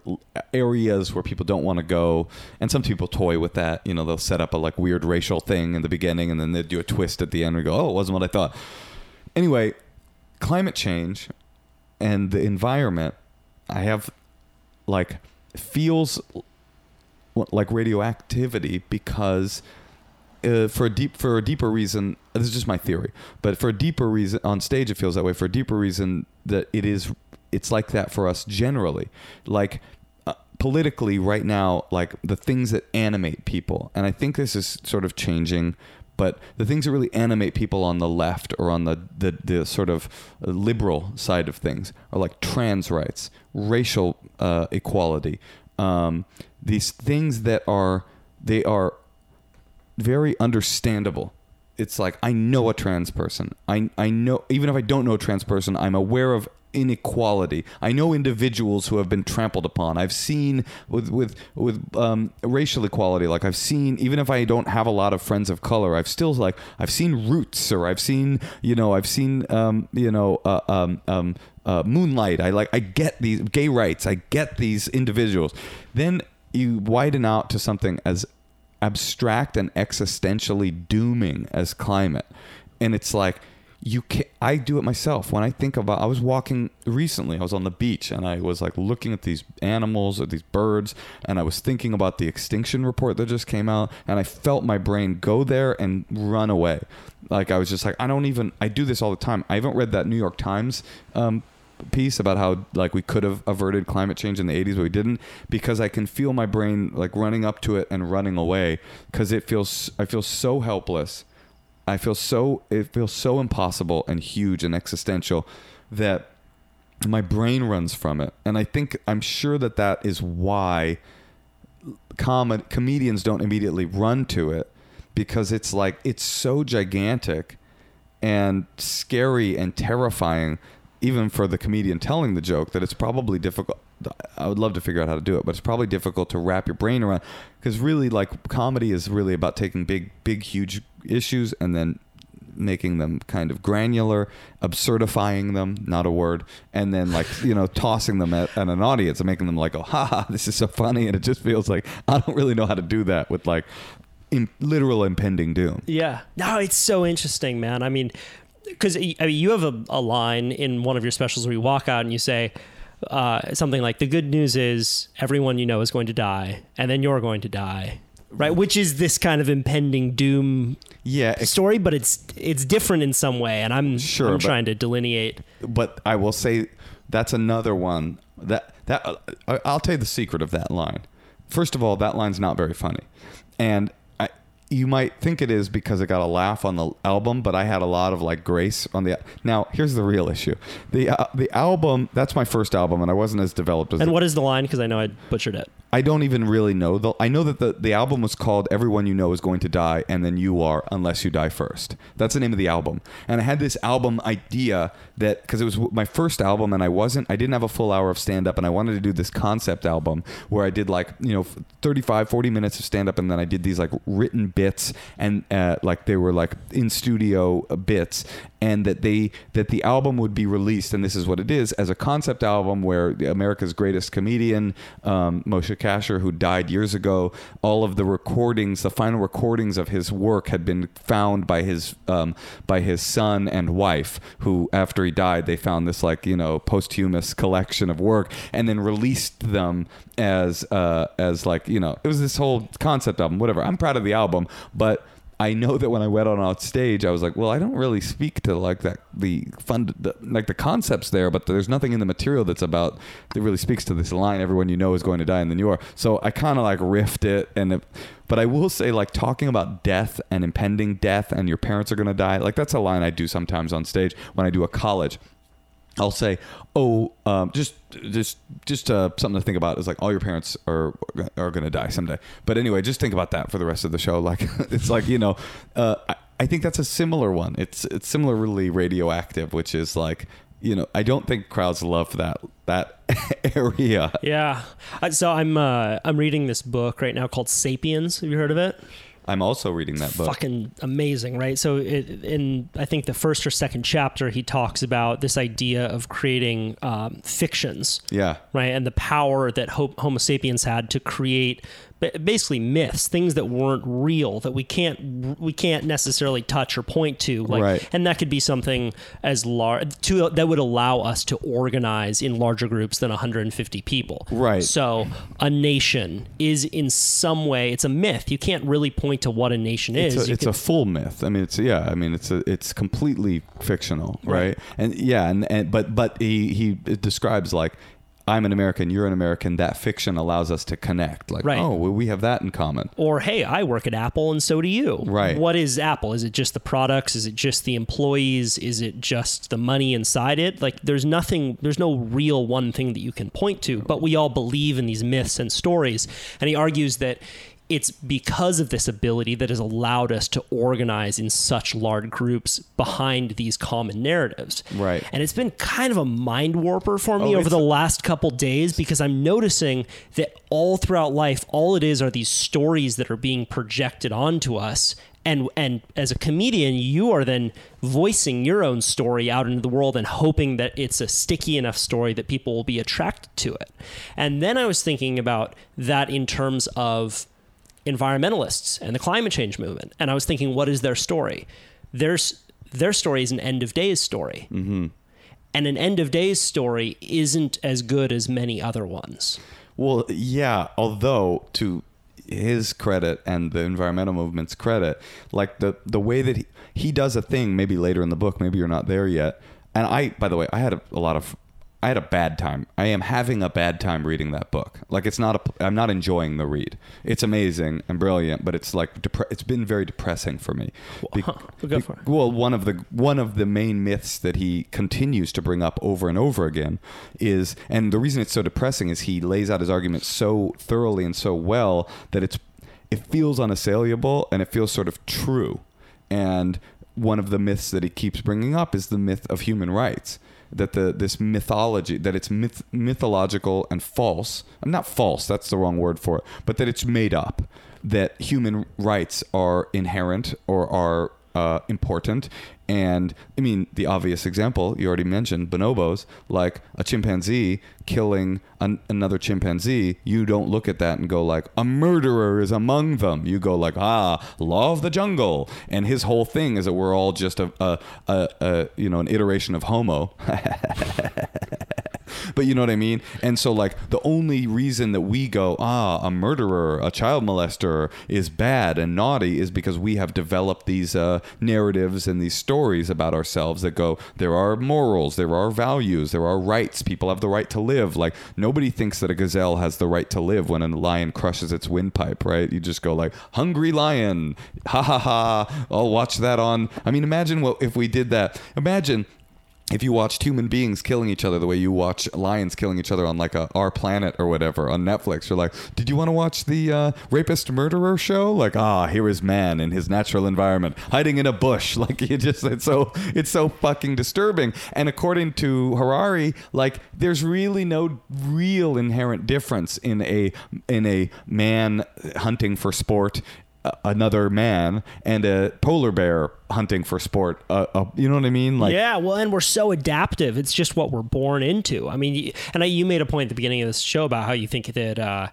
areas where people don't want to go, and some people toy with that. You know, they'll set up a like weird racial thing in the beginning, and then they do a twist at the end and go, oh, it wasn't what I thought. Anyway, climate change and the environment, I have like feels like radioactivity because uh, for a deep for a deeper reason this is just my theory but for a deeper reason on stage it feels that way for a deeper reason that it is it's like that for us generally. Like uh, politically right now like the things that animate people and i think this is sort of changing but the things that really animate people on the left or on the, the, the sort of liberal side of things are like trans rights, racial uh, equality, um, these things that are they are very understandable. It's like I know a trans person. I I know even if I don't know a trans person, I'm aware of inequality. I know individuals who have been trampled upon. I've seen with with with um, racial equality. Like I've seen even if I don't have a lot of friends of color, I've still like I've seen Roots or I've seen you know I've seen um, you know uh, um, um, uh, Moonlight. I like I get these gay rights. I get these individuals. Then you widen out to something as abstract and existentially dooming as climate. And it's like you can I do it myself. When I think about I was walking recently I was on the beach and I was like looking at these animals or these birds and I was thinking about the extinction report that just came out and I felt my brain go there and run away. Like I was just like I don't even I do this all the time. I haven't read that New York Times um, piece about how like we could have averted climate change in the 80s but we didn't because I can feel my brain like running up to it and running away cuz it feels I feel so helpless. I feel so it feels so impossible and huge and existential that my brain runs from it. And I think I'm sure that that is why com- comedians don't immediately run to it because it's like it's so gigantic and scary and terrifying even for the comedian telling the joke that it's probably difficult I would love to figure out how to do it, but it's probably difficult to wrap your brain around because really, like comedy is really about taking big, big, huge issues and then making them kind of granular, absurdifying them, not a word, and then like you know tossing them at, at an audience and making them like, oh, ha, this is so funny, and it just feels like I don't really know how to do that with like in, literal impending doom. Yeah. No, it's so interesting, man. I mean, because I mean, you have a, a line in one of your specials where you walk out and you say uh, something like, "The good news is everyone you know is going to die, and then you're going to die." Right, which is this kind of impending doom Yeah, story, but it's it's different in some way, and I'm Sure, I'm but- trying to delineate. but I will say that's another one that that I- I'll tell you the secret of that line. First of all, that line's not very funny, and you might think it is because it got a laugh on the album, but I had a lot of like grace on the. Now here's the real issue: the uh, the album. That's my first album, and I wasn't as developed as. And the- what is the line? Because I know I butchered it. I don't even really know. The, I know that the, the album was called Everyone You Know Is Going to Die, and then You Are Unless You Die First. That's the name of the album. And I had this album idea that, because it was my first album, and I wasn't, I didn't have a full hour of stand up, and I wanted to do this concept album where I did like, you know, 35, 40 minutes of stand up, and then I did these like written bits, and uh, like they were like in studio bits, and that they, that the album would be released, and this is what it is, as a concept album where America's greatest comedian, um, Moshe Kasher, who died years ago, all of the recordings, the final recordings of his work had been found by his um, by his son and wife, who after he died, they found this like you know posthumous collection of work, and then released them as uh, as like you know it was this whole concept album, whatever. I'm proud of the album, but I know that when I went on on stage, I was like, well, I don't really speak to like that the fund the, like the concepts there, but there's nothing in the material that's about that really speaks to this line. Everyone you know is going to die, and then you are. So I kind of like riffed it, and it, but I will say like talking about death and impending death, and your parents are going to die. Like that's a line I do sometimes on stage when I do a college. I'll say, "Oh, um, just, just, just uh, something to think about is like all your parents are are gonna die someday." But anyway, just think about that for the rest of the show. Like, it's like you know, uh, I, I think that's a similar one. It's it's similarly radioactive, which is like, you know, I don't think crowds love that that area. Yeah. So I'm uh, I'm reading this book right now called *Sapiens*. Have you heard of it? I'm also reading that book. fucking amazing, right? So it, in I think the first or second chapter, he talks about this idea of creating um, fictions, Yeah. right, and the power that Ho- Homo sapiens had to create basically myths, things that weren't real that we can't we can't necessarily touch or point to, like, Right. and that could be something as large to that would allow us to organize in larger groups than 150 people, Right. So a nation is in some way it's a myth. You can't really point to what a nation is. it's, a, it's can- a full myth. I mean, it's yeah. I mean, it's a, it's completely fictional, right? And yeah, and, and but but he he describes like. I'm an American. You're an American. That fiction allows us to connect. Like, Right. oh, well, we have that in common. or hey, I work at Apple and so do you. Right. What is Apple? Is it just the products? Is it just the employees? Is it just the money inside it? Like there's nothing there's no real one thing that you can point to, but we all believe in these myths and stories. And he argues that it's because of this ability that has allowed us to organize in such large groups behind these common narratives. Right. And it's been kind of a mind warper for me Oh, over the last couple days because I'm noticing that all throughout life, all it is are these stories that are being projected onto us. And and as a comedian, you are then voicing your own story out into the world and hoping that it's a sticky enough story that people will be attracted to it. And then I was thinking about that in terms of environmentalists and the climate change movement. And I was thinking, what is their story? Their, their story is an end of days story. Mm-hmm. And an end of days story isn't as good as many other ones. Well, yeah. Although to his credit and the environmental movement's credit, like the the way that he, he does a thing, maybe later in the book, maybe you're not there yet. And I, by the way, I had a, a lot of. I had a bad time. I am having a bad time reading that book. Like it's not a. I'm not enjoying the read. It's amazing and brilliant, but it's like depre- it's been very depressing for me. Be- Huh. Go for it. well, one of the one of the main myths that he continues to bring up over and over again is, and the reason it's so depressing is he lays out his argument so thoroughly and so well that it's it feels unassailable and it feels sort of true. And one of the myths that he keeps bringing up is the myth of human rights. That the this mythology that it's myth, mythological and false. Not false. That's the wrong word for it. But that it's made up. That human rights are inherent or are uh, important. And I mean, the obvious example you already mentioned, bonobos, like a chimpanzee killing an, another chimpanzee. You don't look at that and go like, a murderer is among them. You go like, ah, law of the jungle. And his whole thing is that we're all just a, a, a, a you know, an iteration of Homo. but you know what I mean? And so, like, the only reason that we go, ah, a murderer, a child molester is bad and naughty is because we have developed these uh, narratives and these stories about ourselves that go, there are morals, there are values, there are rights. People have the right to live. Like, nobody thinks that a gazelle has the right to live when a lion crushes its windpipe, right? You just go, like, hungry lion, ha ha ha. I'll watch that on. I mean, imagine what if we did that. Imagine if you watched human beings killing each other the way you watch lions killing each other on like a Our Planet or whatever on Netflix, you're like, did you want to watch the uh, rapist murderer show? Like, ah, here is man in his natural environment, hiding in a bush. Like, you just it's so it's so fucking disturbing. And according to Harari, like, there's really no real inherent difference in a in a man hunting for sport another man and a polar bear hunting for sport. Uh, uh, you know what I mean? Like, yeah, well, and we're so adaptive. It's just what we're born into. I mean, and I, you made a point at the beginning of this show about how you think that uh,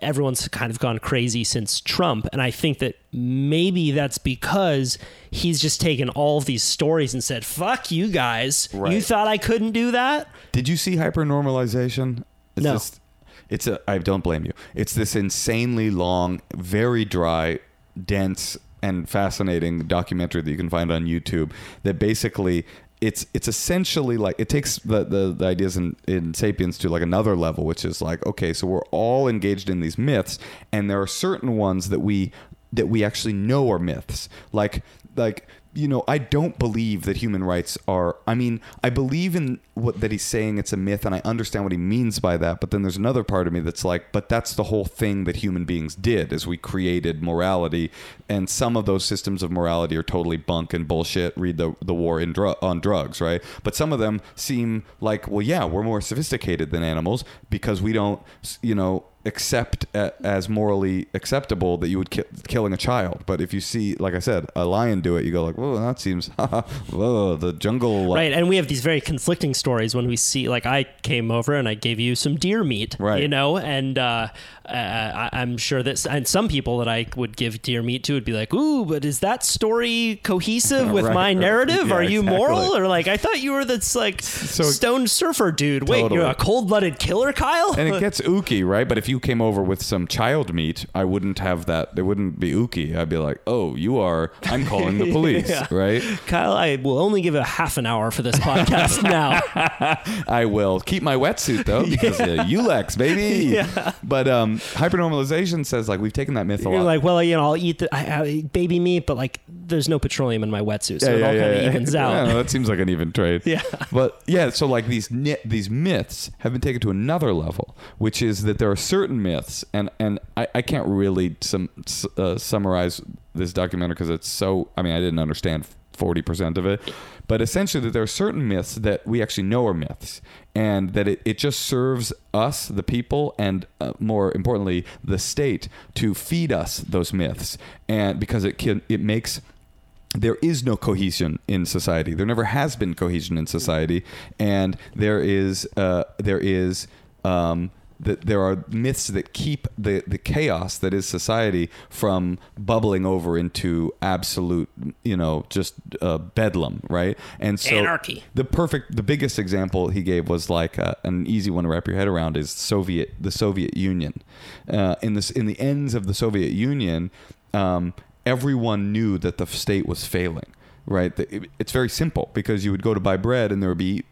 everyone's kind of gone crazy since Trump, and I think that maybe that's because he's just taken all of these stories and said, "Fuck you guys! You thought I couldn't do that." Did you see hypernormalization? It's No. This, it's a. I don't blame you. It's this insanely long, very dry, dense and fascinating documentary that you can find on YouTube that basically it's it's essentially like it takes the the, the ideas in, in sapiens to like another level which is like okay so we're all engaged in these myths and there are certain ones that we that we actually know are myths like like you know i don't believe that human rights are i mean i believe in what that he's saying it's a myth and i understand what he means by that but then there's another part of me that's like but that's the whole thing that human beings did is we created morality and some of those systems of morality are totally bunk and bullshit read the the war in on drugs right? But some of them seem like well yeah we're more sophisticated than animals because we don't you know accept a, as morally acceptable that you would ki- killing a child but if you see like i said a lion do it you go like whoa that seems whoa the jungle Right, and we have these very conflicting stories when we see, like, I came over and I gave you some deer meat, Right. You know, and uh, uh, I, I'm sure that, and some people that I would give deer meat to would be like, "Ooh, but is that story cohesive with Right, my right. narrative? Yeah, Are you moral, or like I thought you were this like stone surfer dude? Wait, Totally. you're a cold-blooded killer, Kyle? and it gets ooky, right? But if you came over with some child meat, I wouldn't have that. It wouldn't be ooky. I'd be like, "Oh, you are. I'm calling the police, Yeah. right? Kyle, I will only give a half an hour for this podcast now. I will keep my wetsuit though because uh, Yulex, baby. Yeah. But um, hypernormalization says like we've taken that myth a You're lot. like, well, you know, I'll eat the I, I eat baby meat, but like, there's no petroleum in my wetsuit, so it all kind of evens out. Yeah, that seems like an even trade. Yeah. But yeah, so like these these myths have been taken to another level, which is that there are certain myths, and and I, I can't really sum, uh, summarize this documentary because it's so. I mean, I didn't understand forty percent of it, but essentially that there are certain myths that we actually know are myths, and that it, it just serves us, the people, and uh, more importantly, the state, to feed us those myths, and because it can it makes there is no cohesion in society. There never has been cohesion in society, and there is uh, there is um, that there are myths that keep the the chaos that is society from bubbling over into absolute, you know, just uh, bedlam, right? And so Anarchy. The perfect, the biggest example he gave was like uh, an easy one to wrap your head around is Soviet, the Soviet Union. Uh, in this, in the ends of the Soviet Union, um, everyone knew that the state was failing. Right? It's very simple because you would go to buy bread and there would be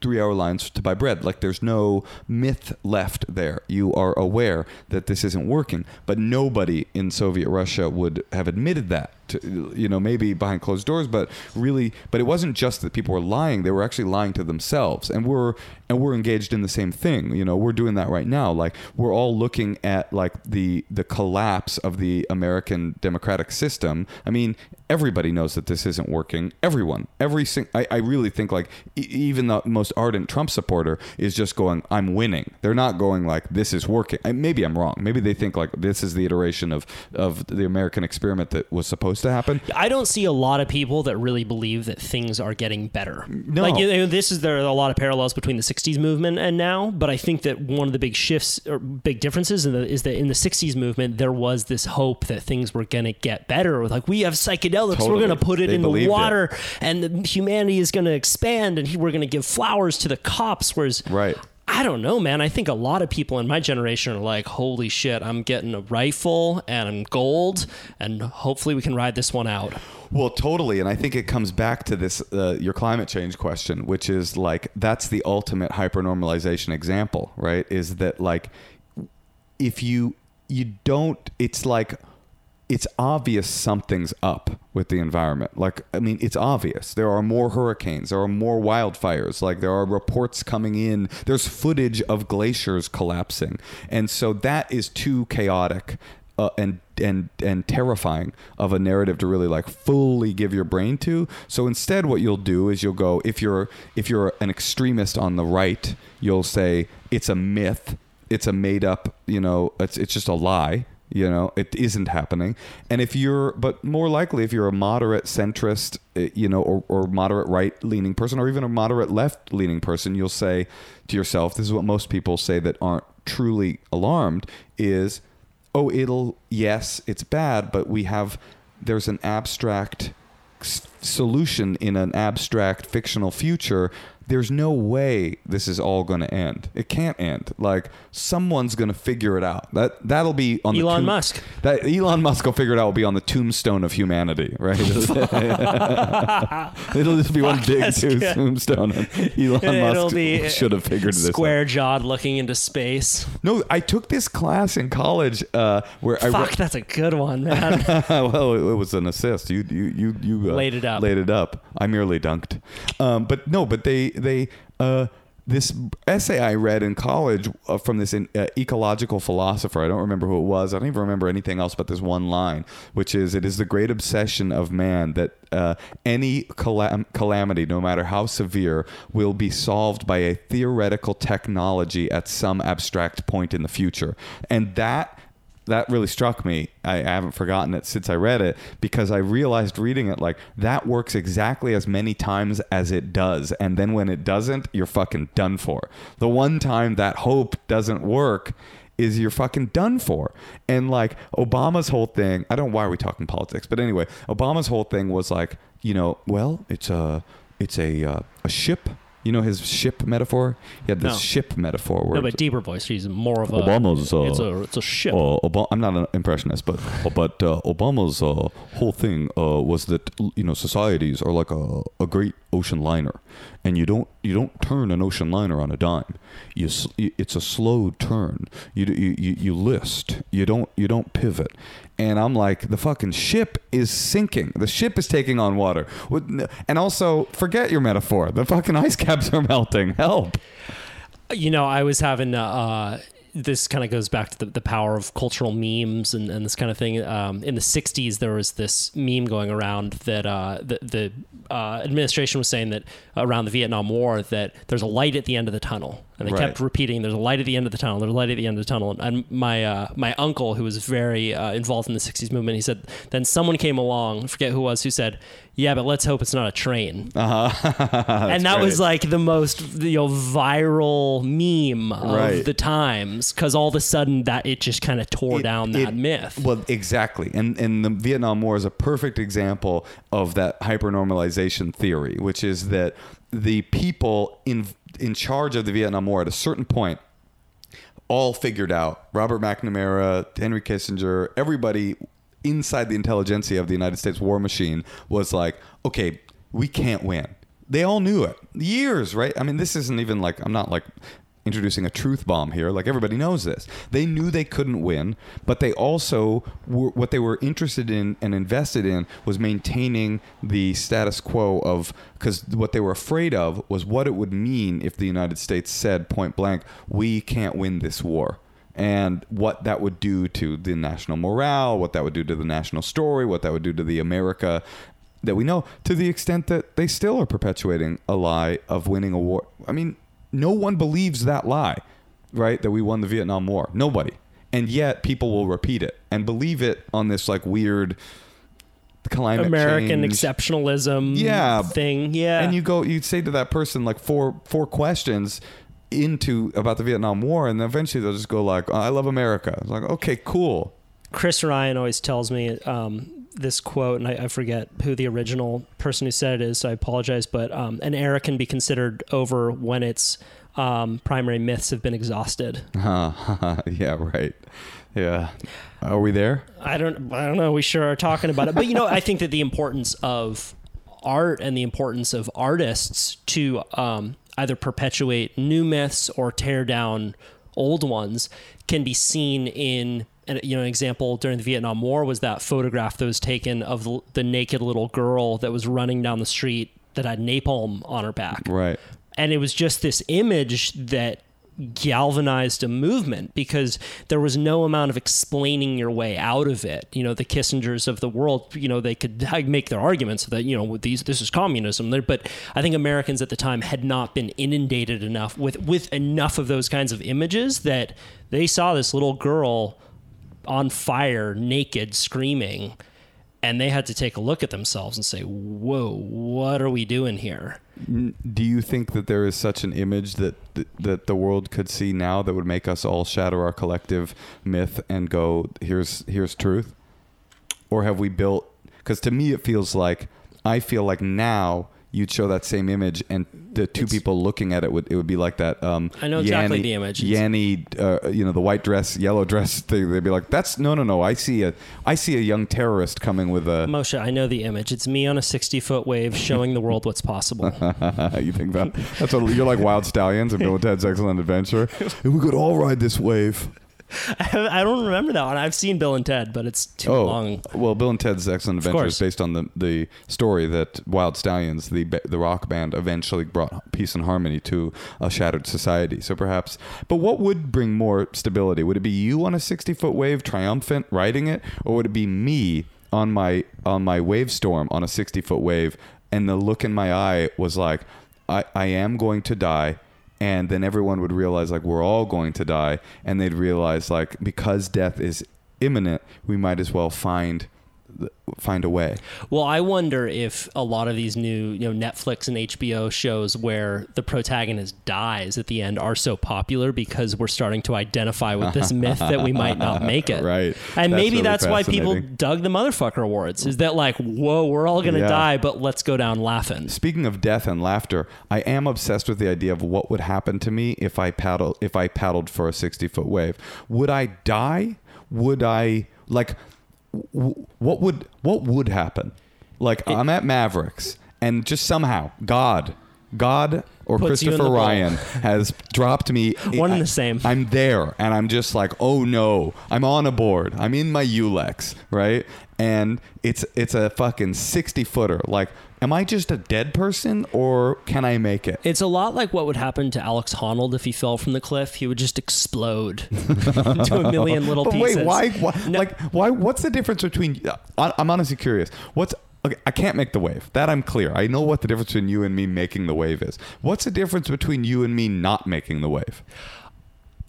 three hour lines to buy bread. Like there's no myth left there. You are aware that this isn't working, but nobody in Soviet Russia would have admitted that. To, you know, maybe behind closed doors, but really, but it wasn't just that people were lying; they were actually lying to themselves, and we're and we're engaged in the same thing. You know, we're doing that right now. Like we're all looking at like the the collapse of the American democratic system. I mean, everybody knows that this isn't working. Everyone, every sing- I, I really think like e- even the most ardent Trump supporter is just going, "I'm winning." They're not going like, "This is working." I, maybe I'm wrong. Maybe they think like this is the iteration of of the American experiment that was supposed to happen. I don't see a lot of people that really believe that things are getting better. No. Like you know, this is there are a lot of parallels between the '60s movement and now, but I think that one of the big shifts or big differences in the, is that in the '60s movement there was this hope that things were going to get better. With like we have psychedelics, Totally. we're going to put it They in the believed it. water, and the, humanity is going to expand, and he- we're going to give flowers to the cops. Whereas Right. I don't know, man. I think a lot of people in my generation are like, holy shit, I'm getting a rifle and gold, and hopefully we can ride this one out. Well, totally, and I think it comes back to this uh, your climate change question, which is like that's the ultimate hypernormalization example, right? Is that like if you you don't, it's like it's obvious something's up with the environment. Like, I mean, it's obvious. There are more hurricanes, there are more wildfires, like, there are reports coming in, there's footage of glaciers collapsing. And so that is too chaotic. Uh, and and and terrifying of a narrative to really like fully give your brain to. So instead, what you'll do is you'll go if you're if you're an extremist on the right, you'll say it's a myth, it's a made up, you know, it's it's just a lie you know it isn't happening. And if you're but more likely if you're a moderate centrist eh, you know or, or moderate right leaning person or even a moderate left leaning person you'll say to yourself this is what most people say that aren't truly alarmed is oh it'll yes it's bad but we have there's an abstract solution in an abstract fictional future there's no way this is all going to end. It can't end. Like someone's going to figure it out. That that'll be on the Elon tomb- Musk. That Elon Musk will figure it out. Will be on the tombstone of humanity, right? It'll just be one big that's to- good. tombstone. Elon It'll Musk be should have figured this. Square jawed looking into space. No, I took this class in college uh, where I Fuck, that's a good one, man. well, it, it was an assist. You you you you uh, Laid it up. Laid it up. I merely dunked. Um, but no, but they they uh, this essay I read in college uh, from this in, uh, ecological philosopher. I don't remember who it was. I don't even remember anything else but this one line, which is, "It is the great obsession of man that uh, any calam- calamity, no matter how severe, will be solved by a theoretical technology at some abstract point in the future." And that that really struck me. I, I haven't forgotten it since I read it because I realized reading it like that works exactly as many times as it does. And then when it doesn't, you're fucking done for. The one time that hope doesn't work is you're fucking done for. And like Obama's whole thing, I don't know why are we talking politics, but anyway, Obama's whole thing was like, you know, well, it's a it's a uh, a ship. You know his ship metaphor? He had this No. ship metaphor where no, but deeper voice. She's more of a. Obama's, uh, it's a it's a ship. uh, Obama, I'm not an impressionist, but but uh, Obama's uh, whole thing uh, was that you know societies are like a, a great ocean liner, and you don't you don't turn an ocean liner on a dime. You s- it's a slow turn. You, d- you you you list. You don't you don't pivot. And I'm like, the fucking ship is sinking. The ship is taking on water. And also, forget your metaphor. The fucking ice caps are melting. Help. you know, I was having uh, this kind of goes back to the, the power of cultural memes and, and this kind of thing. Um, in the '60s, there was this meme going around that uh, the, the uh, administration was saying that around the Vietnam War that there's a light at the end of the tunnel, and they Right. kept repeating, "There's a light at the end of the tunnel. There's a light at the end of the tunnel." And my uh, my uncle, who was very uh, involved in the '60s movement, he said, then someone came along, I forget who it was, who said, "Yeah, but let's hope it's not a train." and that was like the most you know viral meme of Right. the times because all of a sudden that it just kind of tore It- down it- that myth. Well, exactly, and and the Vietnam War is a perfect example of that hypernormalization theory, which is that the people in in charge of the Vietnam War at a certain point all figured out. Robert McNamara, Henry Kissinger, everybody inside the intelligentsia of the United States war machine was like, okay, we can't win. They all knew it. Years, right? I mean, this isn't even like I'm not like introducing a truth bomb here. Like everybody knows this. They knew they couldn't win, but they also were what they were interested in and invested in was maintaining the status quo of because what they were afraid of was what it would mean if the United States said point blank, "We can't win this war." and what that would do to the national morale, what that would do to the national story, what that would do to the America that we know, to the extent that they still are perpetuating a lie of winning a war. I mean, no one believes that lie, right? That we won the Vietnam War. Nobody. And yet people will repeat it and believe it on this like weird climate American change. exceptionalism Yeah. thing. Yeah. And you go, you say to that person like four four questions into about the Vietnam War, and then eventually they'll just go like, "I love America." It's like, okay, cool. Chris Ryan always tells me um, this quote, and I, I forget who the original person who said it is, so I apologize. But um, an era can be considered over when its um, primary myths have been exhausted. yeah, right. Yeah. Are we there? I don't, I don't know. We sure are talking about it, but you know, I think that the importance of art and the importance of artists to um, either perpetuate new myths or tear down old ones can be seen in you know an example during the Vietnam War was that photograph that was taken of l- the naked little girl that was running down the street that had napalm on her back Right. and it was just this image that galvanized a movement because there was no amount of explaining your way out of it you know the kissingers of the world you know they could make their arguments that you know these this is communism but i think americans at the time had not been inundated enough with with enough of those kinds of images that they saw this little girl on fire naked screaming and they had to take a look at themselves and say whoa what are we doing here Do you think that there is such an image that that the world could see now that would make us all shatter our collective myth and go, "Here's here's truth," or have we built? Because to me, it feels like I feel like now you'd show that same image, and the two people looking at it would it would be like that. Um, I know exactly the image. It's- Yanny, uh, you know, the white dress, yellow dress thing. They'd be like, "That's no, no, no. I see a, I see a young terrorist coming with a." Moshe, I know the image. It's me on a 60 foot wave showing the world what's possible. you think that? That's what you're like Wyld Stallyns and Bill and Ted's Excellent Adventure. And we could all ride this wave. I don't remember that one. I've seen Bill and Ted, but it's too Oh, long. well, Bill and Ted's Excellent Adventure is based on the the story that Wyld Stallyns, the the rock band, eventually brought peace and harmony to a shattered society. So perhaps, but what would bring more stability? Would it be you on a sixty foot wave, triumphant, riding it, or would it be me on my on my wave storm on a sixty foot wave, and the look in my eye was like, I I am going to die and then everyone would realize like we're all going to die. And they'd realize like because death is imminent we might as well find find a way Well, I wonder if a lot of these new, you know, Netflix and HBO shows where the protagonist dies at the end are so popular because we're starting to identify with this myth that we might not make it. Right. And That's maybe really that's why people dug the motherfucker awards. Is that like, whoa, we're all gonna Yeah. die, but let's go down laughing. speaking of death and laughter i am obsessed with the idea of what would happen to me if i paddle if i paddled for a 60 foot wave would i die would i like what would what would happen? Like i'm at mavericks and just somehow god god or Puts you in christopher ryan has dropped me. One and the same. i'm there and i'm just like oh no. I'm on a board. I'm in my yulex right? And it's it's a fucking 60 footer. Like am i just a dead person or can i make it It's a lot like what would happen to Alex Honnold if he fell from the cliff. He would just explode into a million little but pieces. wait why, why No. like why what's the difference between I- i'm honestly curious what's Okay, I can't make the wave. That I'm clear. I know what the difference between you and me making the wave is. What's the difference between you and me not making the wave?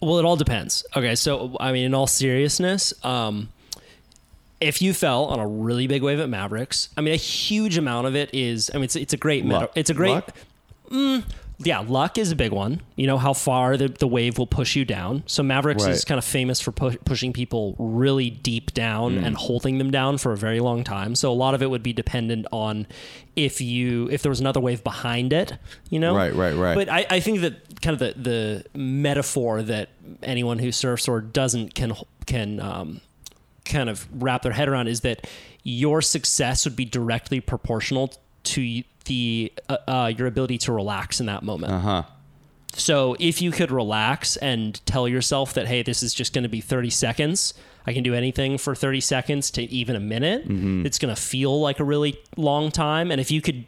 Well, it all depends. Okay, so I mean, in all seriousness, um, if you fell on a really big wave at Mavericks, I mean, a huge amount of it is. I mean, it's it's a great meta- It's a great. Luck? Yeah, luck is a big one. You know how far the, the wave will push you down. So Mavericks Right. is kind of famous for pu- pushing people really deep down Mm. and holding them down for a very long time. So a lot of it would be dependent on if you if there was another wave behind it. You know, Right, right, right. But I, I think that kind of the the metaphor that anyone who surfs or doesn't can can um, kind of wrap their head around is that your success would be directly proportional to the uh, uh, your ability to relax in that moment. Uh huh. So if you could relax and tell yourself that hey, this is just going to be 30 seconds. I can do anything for 30 seconds to even a minute. It's going to feel like a really long time and if you could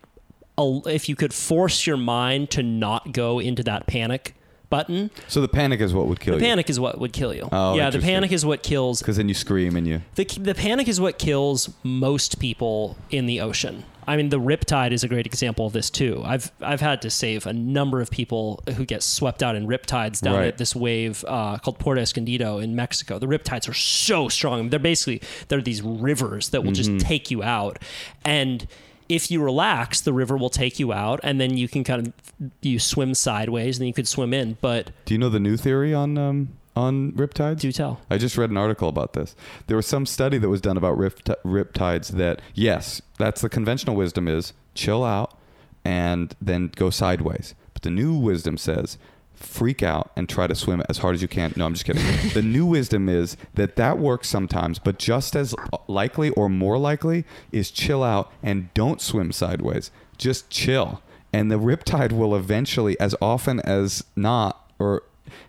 if you could force your mind to not go into that panic button, So the panic is what would kill you. the you. panic is what would kill you. Oh, yeah, the interesting. panic is what kills Because then you scream and you. the, the panic is what kills most people in the ocean. I mean, the riptide is a great example of this too. I've I've had to save a number of people who get swept out in riptides down Right. at this wave uh, called Puerto Escondido in Mexico. The riptides are so strong. They're basically they're these rivers that will Mm-hmm. just take you out, and if you relax, the river will take you out, and then you can kind of you swim sideways, and then you could swim in. But Do you know the new theory on um, on riptides? do tell. I just read an article about this. There was some study that was done about ript- riptides that yes, that's the conventional wisdom is chill out and then go sideways. But the new wisdom says freak out and try to swim as hard as you can. No, I'm just kidding. the new wisdom is that that works sometimes, but just as likely or more likely is chill out and don't swim sideways. Just chill. And the riptide will eventually as often as not or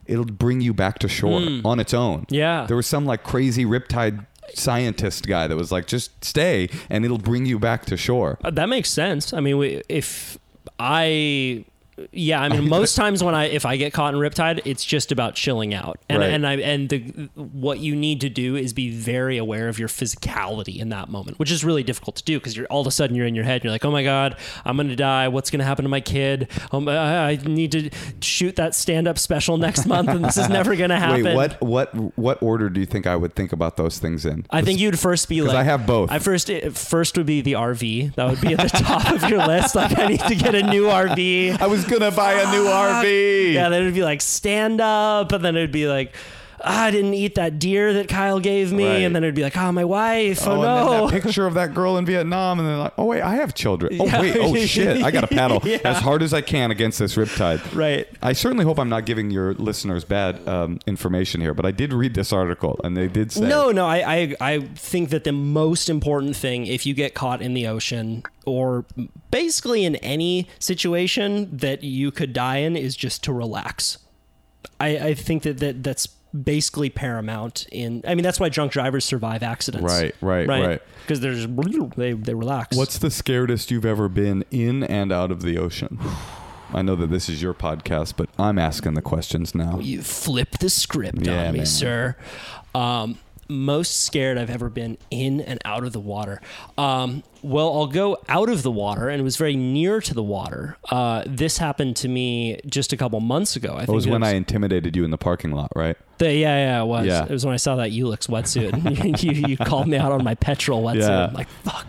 it'll bring you back to shore on its own. Yeah. There was some like crazy riptide scientist guy that was like, just stay and it'll bring you back to shore. Uh, That makes sense. I mean, we, if I, yeah, I mean, most times when I if I get caught in riptide, it's just about chilling out, and Right. and I and the what you need to do is be very aware of your physicality in that moment, which is really difficult to do because you're all of a sudden you're in your head, and you're like, oh my god, I'm gonna die. What's gonna happen to my kid? Um, I, I need to shoot that stand up special next month, and this is never gonna happen. Wait, what what what order do you think I would think about those things in? I think you'd first be like I have both. I first first would be the RV. That would be at the top of your list. Like I need to get a new RV. I was gonna buy a new RV. Yeah, then it'd be like stand up, and then it'd be like, ah, I didn't eat that deer that Kyle gave me, Right. and then it'd be like, oh, my wife, oh, Oh, no. that picture of that girl in Vietnam, and then like, oh wait, I have children. Oh Yeah. wait, oh shit, I got to paddle Yeah. as hard as I can against this riptide. Right. I certainly hope I'm not giving your listeners bad um, information here, but I did read this article, and they did say No, no, I, I I think that the most important thing if you get caught in the ocean or basically in any situation that you could die in is just to relax. I, I think that, that that's basically paramount in I mean that's why drunk drivers survive accidents. Right, right, right. Because there's they they relax. What's the scaredest you've ever been in and out of the ocean? I know that this is your podcast, but I'm asking the questions now. you flip the script Yeah, on me, man. sir. Um, most scared I've ever been in and out of the water. Um, well, I'll go out of the water, and it was very near to the water. Uh, this happened to me just a couple months ago. I think It was it when I intimidated you in the parking lot, right? the- yeah, yeah, it was. Yeah. It was when I saw that Yulex wetsuit. you, you called me out on my petrol wetsuit. Yeah. I'm like, fuck.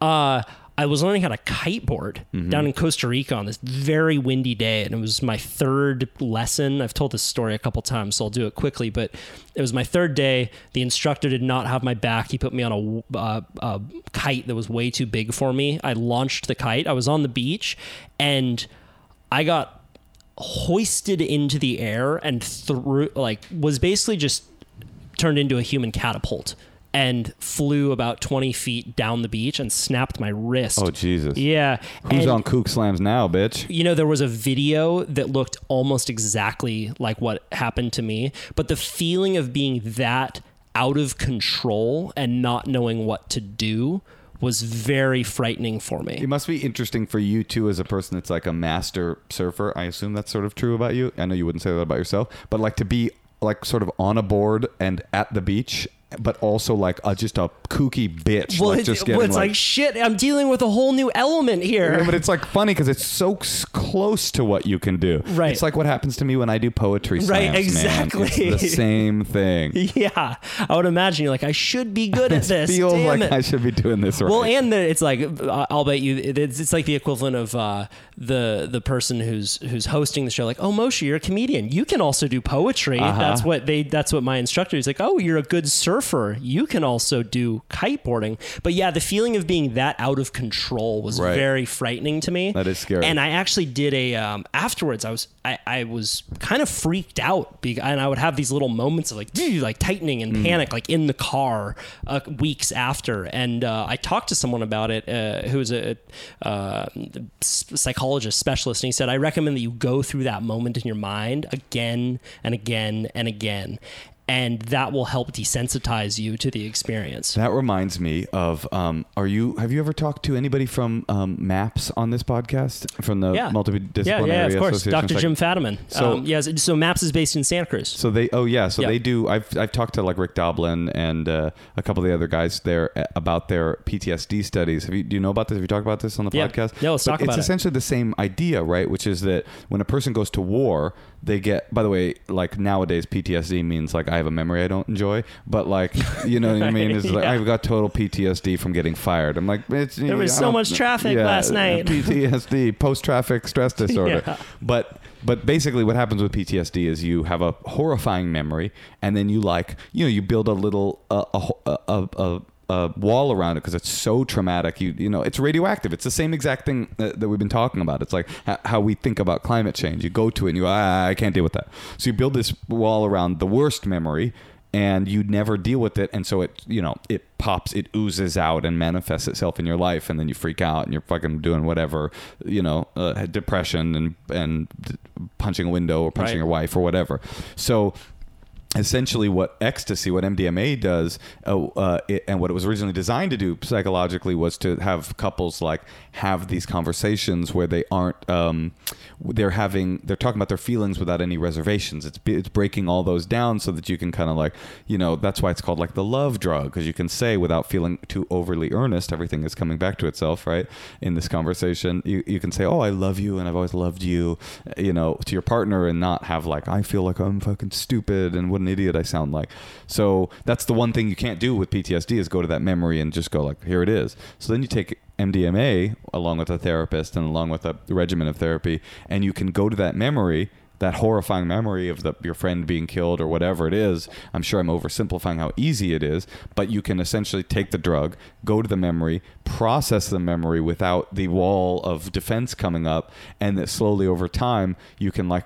Uh, I was learning how to kiteboard Mm-hmm. down in Costa Rica on this very windy day, and it was my third lesson. I've told this story a couple times, so I'll do it quickly. But it was my third day. The instructor did not have my back. He put me on a, uh, a kite that was way too big for me. I launched the kite. I was on the beach, and I got hoisted into the air and through like was basically just turned into a human catapult and flew about 20 feet down the beach and snapped my wrist. Oh Jesus! Yeah. Who's and, on Kook Slams now, bitch? You know, there was a video that looked almost exactly like what happened to me, but the feeling of being that out of control and not knowing what to do was very frightening for me. It must be interesting for you too, as a person that's like a master surfer. I assume that's sort of true about you. I know you wouldn't say that about yourself, but like to be like sort of on a board and at the beach, but also like a, just a kooky bitch. Well, like it- just well, it's like, shit. I'm dealing with a whole new element here. Yeah, but it's like funny because it's so close to what you can do. Right. It's like what happens to me when I do poetry slams. Right, exactly. It's the same thing. yeah, I would imagine you're like, I should be good at this. Feels Damn like it. I should be doing this right. Well, and the, it's like I'll bet you it's, it's like the equivalent of uh, the the person who's who's hosting the show. Like, oh, Moshe, you're a comedian. You can also do poetry. Uh-huh. That's what they. That's what my instructor is like. Oh, you're a good surfer. You can also do kiteboarding. But yeah, the feeling of being that out of control was Right. very frightening to me. That is scary. And I actually did a um, afterwards. I was I, I was kind of freaked out, be- and I would have these little moments of like like tightening and Mm. panic, like in the car uh, weeks after. And uh, I talked to someone about it, uh, who was a uh, psychologist specialist, and he said I recommend that you go through that moment in your mind again and again and again. And that will help desensitize you to the experience. That reminds me of um, are you have you ever talked to anybody from um, MAPS on this podcast from the Yeah. multidisciplinary yeah, yeah, of course. Dr. Jim Fadiman. So- um, yes, so MAPS is based in Santa Cruz. So they oh yeah so Yeah. they do I've I've talked to like Rick Doblin and uh, a couple of the other guys there uh, about their PTSD studies. Have you do you know about this? Have you talked about this on the Yeah. podcast? Yeah, let's But talk it's about it. essentially the same idea, right? Which is that when a person goes to war, they get. By the way, like nowadays PTSD means like I have a memory I don't enjoy, but like you know what I mean? It's like I've got total PTSD from getting fired. I'm like it's There was so much traffic last night. PTSD, post traffic stress disorder. Yeah. But but basically, what happens with PTSD is you have a horrifying memory, and then you like you know you build a little uh, a a, a, a a wall around it because it's so traumatic. You you know it's radioactive. It's the same exact thing that, that we've been talking about. It's like h- how we think about climate change. You go to it and you go, ah, I can't deal with that. So you build this wall around the worst memory. And you never deal with it, and so it, you know, it pops, it oozes out and manifests itself in your life, and then you freak out and you're fucking doing whatever, you know, uh, depression and and d- punching a window or punching Right. your wife or whatever. So essentially what ecstasy what mdma does uh, uh, it, and what it was originally designed to do psychologically was to have couples like have these conversations where they aren't um, they're having they're talking about their feelings without any reservations. It's it's breaking all those down so that you can kind of like you know that's why it's called like the love drug because you can say without feeling too overly earnest everything is coming back to itself right in this conversation. You, you can say oh i love you and i've always loved you you know to your partner and not have like i feel like i'm fucking stupid and what an idiot i sound like so that's the one thing you can't do with ptsd is go to that memory and just go like here it is so then you take mdma along with a therapist and along with a regimen of therapy and you can go to that memory that horrifying memory of the, your friend being killed or whatever it is. I'm sure I'm oversimplifying how easy it is, but you can essentially take the drug, go to the memory, process the memory without the wall of defense coming up, and that slowly over time you can like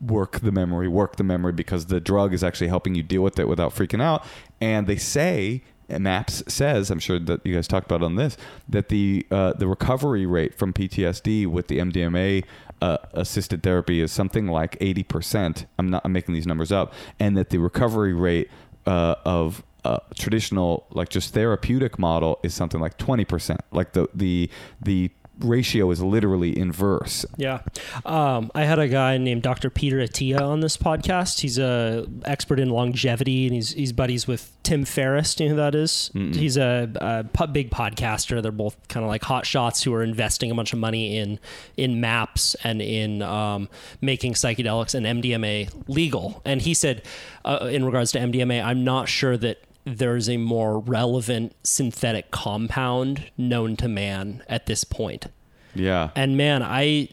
work the memory, work the memory because the drug is actually helping you deal with it without freaking out. And they say, and Maps says, I'm sure that you guys talked about on this, that the uh, the recovery rate from PTSD with the MDMA uh, assisted therapy is something like 80%. I'm not I'm making these numbers up, and that the recovery rate uh, of uh, traditional like just therapeutic model is something like 20%. Like the the the ratio is literally inverse. Yeah. Um, I had a guy named Dr. Peter Attia on this podcast. He's a expert in longevity and he's, he's buddies with Tim Ferriss. Do you know who that is? He's a, a big podcaster. They're both kind of like hot shots who are investing a bunch of money in, in maps and in um, making psychedelics and MDMA legal. And he said, uh, in regards to MDMA, I'm not sure that there's a more relevant synthetic compound known to man at this point. Yeah. And man, I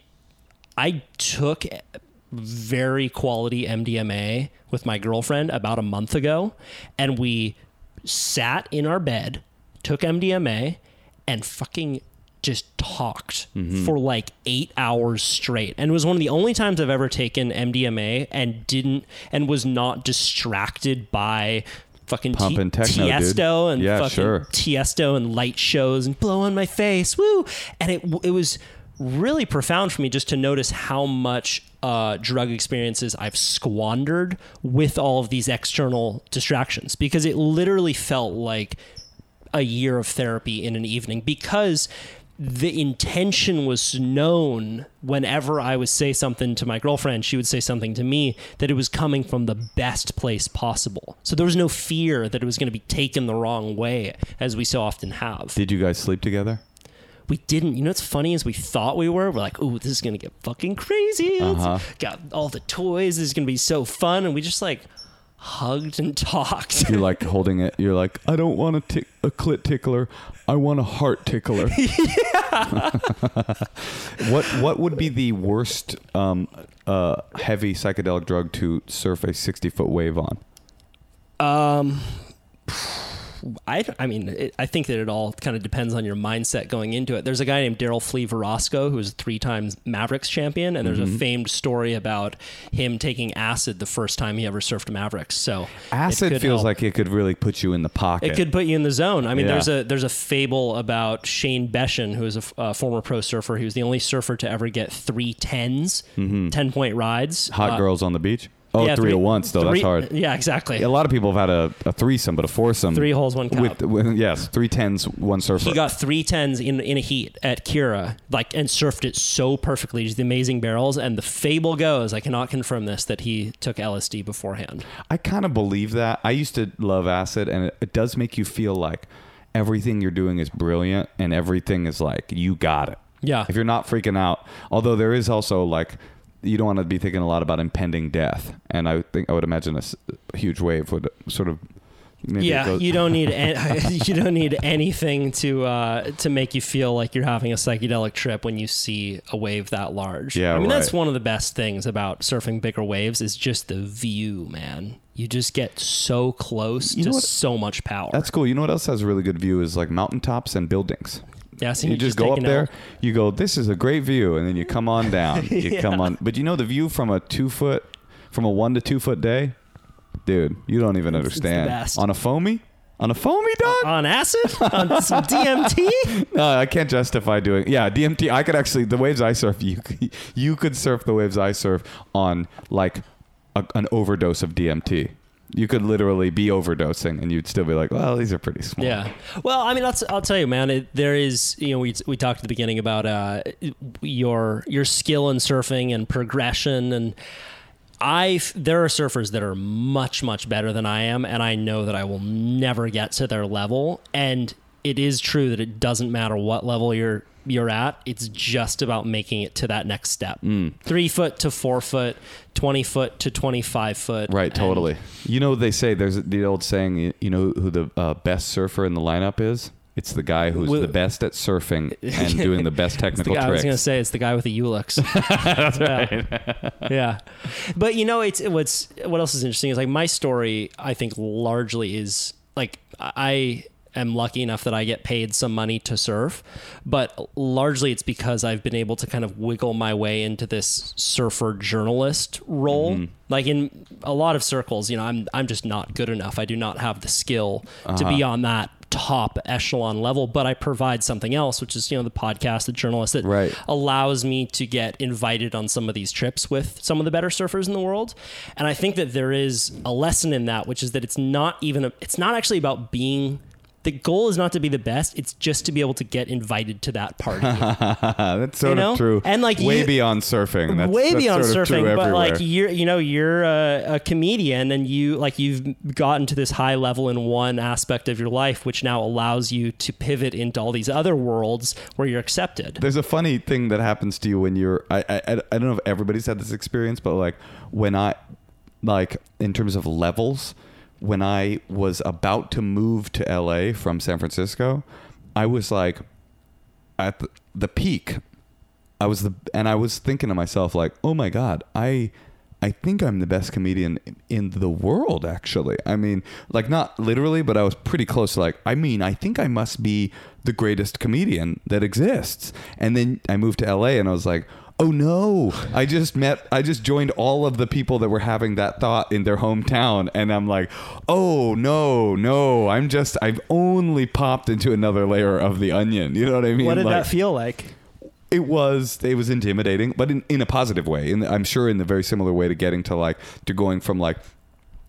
I took very quality MDMA with my girlfriend about a month ago and we sat in our bed, took MDMA and fucking just talked mm-hmm. for like 8 hours straight. And it was one of the only times I've ever taken MDMA and didn't and was not distracted by fucking T- Pumping techno, dude. Tiesto and Yeah, fucking sure. Tiesto and light shows and blow on my face, woo! And it it was really profound for me just to notice how much uh, drug experiences I've squandered with all of these external distractions because it literally felt like a year of therapy in an evening because the intention was known whenever I would say something to my girlfriend, she would say something to me that it was coming from the best place possible. So there was no fear that it was going to be taken the wrong way, as we so often have. Did you guys sleep together? We didn't. You know what's funny is we thought we were. We're like, "Ooh, this is gonna get fucking crazy. Uh-huh. Got all the toys. This is gonna be so fun." And we just like hugged and talked. You're like holding it. You're like, I don't want a, tick a clit tickler. I want a heart tickler. what What would be the worst um, uh, heavy psychedelic drug to surf a 60 foot wave on? Um, I, I mean, it, I think that it all kind of depends on your mindset going into it. There's a guy named Darryl Flea Virostko who was a three times Mavericks champion, and there's Mm-hmm. a famed story about him taking acid the first time he ever surfed Mavericks. So Acid feels help. like it could really put you in the pocket. It could put you in the zone. I mean, Yeah. there's a there's a fable about Shane Beschen, who is a, a former pro surfer. He was the only surfer to ever get three tens, 10 point rides. Mm-hmm. Hot Uh, girls on the beach. Oh, yeah, three at once though. three- That's hard. Yeah, exactly. A lot of people have had a, a threesome, but a foursome. Three holes, one cup. With, with yes, three tens, one surfer. He got three tens in in a heat at Kirra, like and surfed it so perfectly. Just the amazing barrels. And the fable goes, I cannot confirm this, that he took LSD beforehand. I kind of believe that. I used to love acid, and it, it does make you feel like everything you're doing is brilliant, and everything is like you got it. Yeah. If you're not freaking out, although there is also like you don't want to be thinking a lot about impending death, and I think I would imagine a huge wave would sort of. Maybe yeah, you don't need an- you don't need anything to uh, to make you feel like you're having a psychedelic trip when you see a wave that large. Yeah, I mean that's one of the best things about surfing bigger waves is just the view, man. You just get so close You to so much power. That's cool. You know what else has a really good view is like mountaintops and buildings. Yeah, so you just go up there, note. you go, this is a great view, and then you come on down. You come on, but you know the view from a two foot, from a one to two foot day, dude, you don't even it's understand. best. On a foamy, on a foamy dog. on acid on some DMT. no, I can't justify doing. Yeah, DMT. I could actually the waves I surf. You could- you could surf the waves I surf on like a, an overdose of DMT. You could literally be overdosing, and you'd still be like, "Well, these are pretty small." Yeah. Well, I mean, I'll, I'll tell you, man. It, there is, you know, we we talked at the beginning about uh, your your skill in surfing and progression, and I there are surfers that are much much better than I am, and I know that I will never get to their level. And it is true that it doesn't matter what level you're you're at. It's just about making it to that next step. Mm. Three foot to four foot, twenty foot to twenty five foot. Right, totally. You know, they say there's the old saying. you- You know who the uh, best surfer in the lineup is? It's the guy who's Well- the best at surfing and doing the best It's the technical guy, I was going to say it's the guy with the Yulex. That's right. yeah, but you know, it's what's what else is interesting is like my story. I think largely is like I am lucky enough that I get paid some money to surf, but largely it's because I've been able to kind of wiggle my way into this surfer journalist role. Mm-hmm. Like in a lot of circles, you know, I'm I'm just not good enough. I do not have the skill to Uh-huh. be on that top echelon level, but I provide something else, which is, you know, the podcast, the journalist that Right. allows me to get invited on some of these trips with some of the better surfers in the world. And I think that there is a lesson in that, which is that it's not even a, it's not actually about being the goal is not to be the best, it's just to be able to get invited to that party. that's sort You know? of true. And, like, way you- beyond surfing. That's, way that's beyond sort of true surfing, but like you're, you know, you're a, a comedian and you like you've gotten to this high level in one aspect of your life, which now allows you to pivot into all these other worlds where you're accepted. There's a funny thing that happens to you when you're. I, I I don't know if everybody's had this experience, but like when I, like in terms of levels, when I was about to move to LA from San Francisco, I was like at the, peak. I was the and I was thinking to myself like, oh my god, I. I think I'm the best comedian in the world, actually. I mean, like not literally, but I was pretty close. Like, I mean, I think I must be the greatest comedian that exists. And then I moved to LA and I was like, oh no, I just met, I just joined all of the people that were having that thought in their hometown. And I'm like, oh no, no, I'm just, I've only popped into another layer of the onion. You know what I mean? what did Like- that feel like? it was it was intimidating but in, in a positive way and i'm sure in the very similar way to getting to like to going from like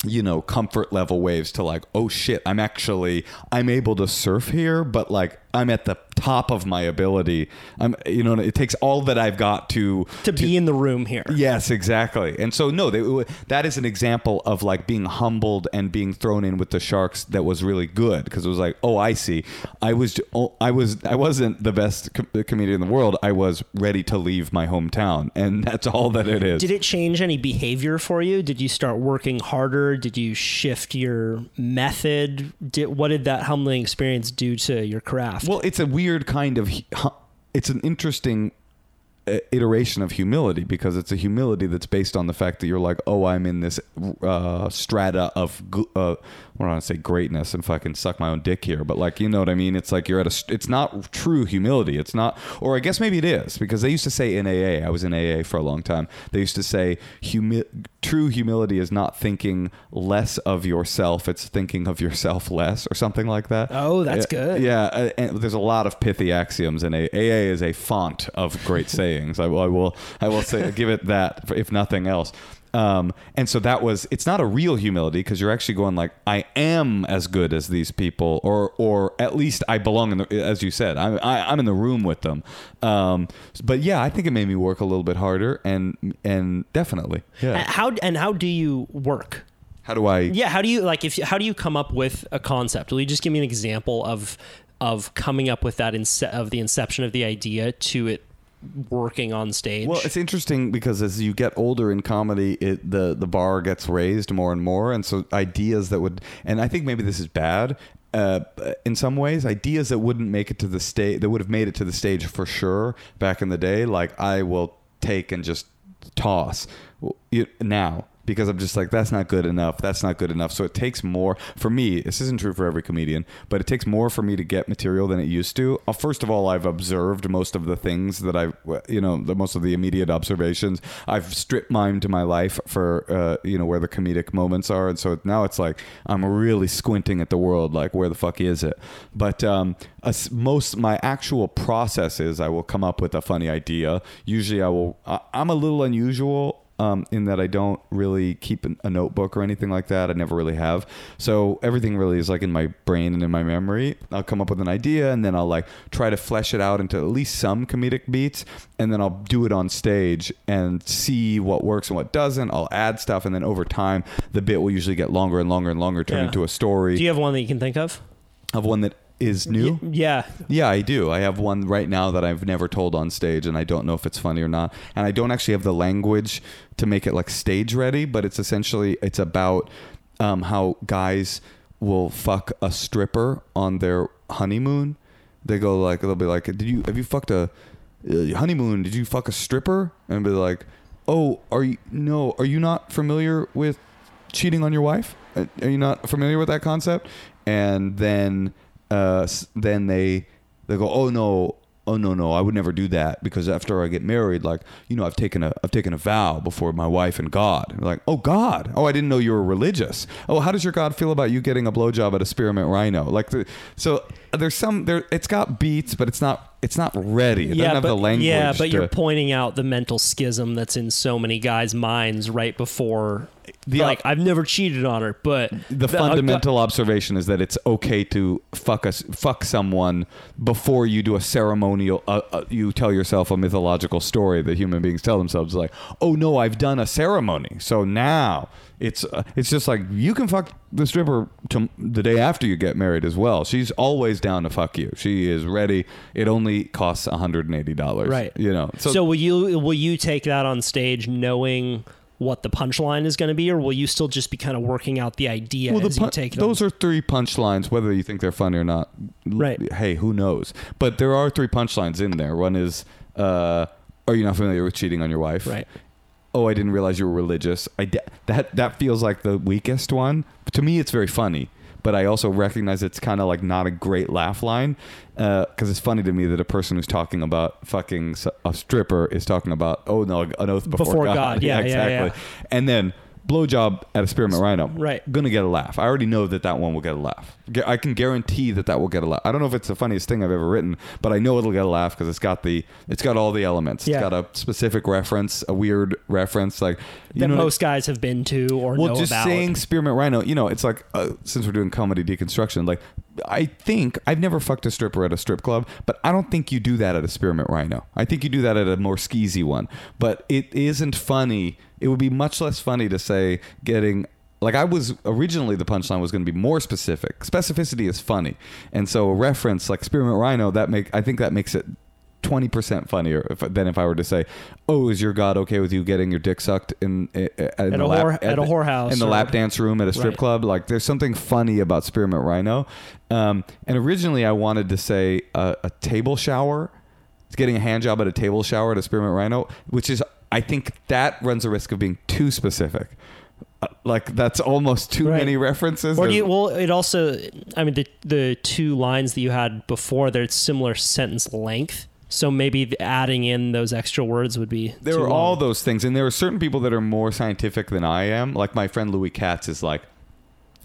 you know comfort level waves to like oh shit i'm actually i'm able to surf here but like i'm at the top of my ability i'm you know it takes all that i've got to To be in the room here. Yes, exactly. And so no, they, that is an example of like being humbled and being thrown in with the sharks that was really good because it was like, oh, I see. I was oh, I was I wasn't the best com- comedian in the world. I was ready to leave my hometown, and that's all that it is. Did it change any behavior for you? Did you start working harder? Did you shift your method? Did, what did that humbling experience do to your craft? Well, it's a weird kind of. It's an interesting uh, iteration of humility because it's a humility that's based on the fact that you're like, oh, I'm in this uh, strata of, uh, I don't want to say greatness and fucking suck my own dick here, but like, you know what I mean? It's like you're at a. It's not true humility. It's not, or I guess maybe it is because they used to say in AA. I was in AA for a long time. They used to say humi- True humility is not thinking less of yourself; it's thinking of yourself less, or something like that. Oh, that's good. Yeah, and there's a lot of pithy axioms, and AA is a font of great sayings. I, will- I will, I will say, give it that, if nothing else. Um, and so that was, it's not a real humility because you're actually going like, I am as good as these people, or, or at least I belong in the, as you said, I'm, I, I'm in the room with them. Um, but yeah, I think it made me work a little bit harder, and and definitely, yeah. how and how do you work? How do I? Yeah, how do you like if how do you come up with a concept? Will you just give me an example of of coming up with that ince- of the inception of the idea to it working on stage? Well, it's interesting because as you get older in comedy, it the the bar gets raised more and more, and so ideas that would, and I think maybe this is bad. Uh, in some ways, ideas that wouldn't make it to the stage, that would have made it to the stage for sure back in the day, like I will take and just toss you, now because I'm just like that's not good enough. That's not good enough. So it takes more for me. This isn't true for every comedian, but it takes more for me to get material than it used to. Uh, First of all, I've observed most of the things that I, you know, the most of the immediate observations. I've strip mined to my life for, uh, you know, where the comedic moments are, and so now it's like I'm really squinting at the world, like where the fuck is it? But um, most my actual process is I will come up with a funny idea. Usually, I will. I, I'm a little unusual um, in that I don't really keep an- a notebook or anything like that. I never really have. So everything really is like in my brain and in my memory. I'll come up with an idea and then I'll like try to flesh it out into at least some comedic beats and then I'll do it on stage and see what works and what doesn't. I'll add stuff and then over time the bit will usually get longer and longer and longer, turn Yeah. into a story do you have one that you can think of? of one that is new. Y- yeah. Yeah, I do. I have one right now that I've never told on stage, and I don't know if it's funny or not. And I don't actually have the language to make it like stage ready, but it's essentially it's about um, how guys will fuck a stripper on their honeymoon. They go like they'll be like, "Did you have you fucked a uh, honeymoon? Did you fuck a stripper?" And be like, "Oh, are you no? Are you not familiar with cheating on your wife? Uh, Are you not familiar with that concept?" And then uh, then they they go, "Oh no." Oh no no! I would never do that because after I get married, like you know, I've taken a I've taken a vow before my wife and God. Like, oh God! Oh, I didn't know you were religious. Oh, how does your God feel about you getting a blowjob at a spearmint rhino? Like, the, so there's some there. It's got beats, but it's not it's not ready. It doesn't have but, the language. yeah, but to- you're pointing out the mental schism that's in so many guys' minds right before. The- like I've never cheated on her, but the uh, fundamental observation is that it's okay to fuck us fuck someone before you do a ceremonial uh, uh, you tell yourself a mythological story that human beings tell themselves like oh no i've done a ceremony so now it's uh, it's just like you can fuck the stripper to the day after you get married as well she's always down to fuck you she is ready it only costs $180 Right. you know So, will you will you take that on stage knowing what the punchline is going to be, or will you still just be kind of working out the idea well, as the you pun- take it? those are three punchlines, whether you think they're funny or not. Right. Hey, who knows? But there are three punchlines in there. One is, uh, "Are you not familiar with cheating on your wife?" right. Oh, I didn't realize you were religious. I de- that that feels like the weakest one. to me, it's very funny, but I also recognize it's kind of like not a great laugh line uh, because it's funny to me that a person who's talking about fucking a stripper is talking about oh no an oath before, Before God. Yeah, yeah, exactly. yeah. And then blowjob at a spearmint rhino. Right. Gonna get a laugh. I already know that that one will get a laugh. I can guarantee that that will get a laugh. I don't know if it's the funniest thing I've ever written, but I know it'll get a laugh because it's got the it's got all the elements. Yeah. It's got a specific reference, a weird reference, like you That know. most guys have been to or well, know just about. saying spearmint rhino, you know, it's like uh, since we're doing comedy deconstruction, like I think I've never fucked a stripper at a strip club, but I don't think you do that at a spearmint rhino. I think you do that at a more skeezy one. But it isn't funny. It would be much less funny to say getting like I was originally the punchline was going to be more specific. Specificity is funny, and so a reference like spearmint rhino that make I think that makes it twenty percent funnier if, than if I were to say, "Oh, is your God okay with you getting your dick sucked in, in, in At the a lap, whore- at a whorehouse in the or- lap dance room at a strip Right. club?" Like, there's something funny about Spearmint Rhino. Um, and originally, I wanted to say a, a table shower, It's getting a hand job at a table shower at a Spearmint Rhino, which is I think that runs a risk of being too specific. Like that's almost too Right. many references. Or do you, well, it also, I mean, the the two lines that you had before, they're similar sentence length. So maybe adding in those extra words would be. there are all those things and there are certain people that are more scientific than i am like my friend louis katz is like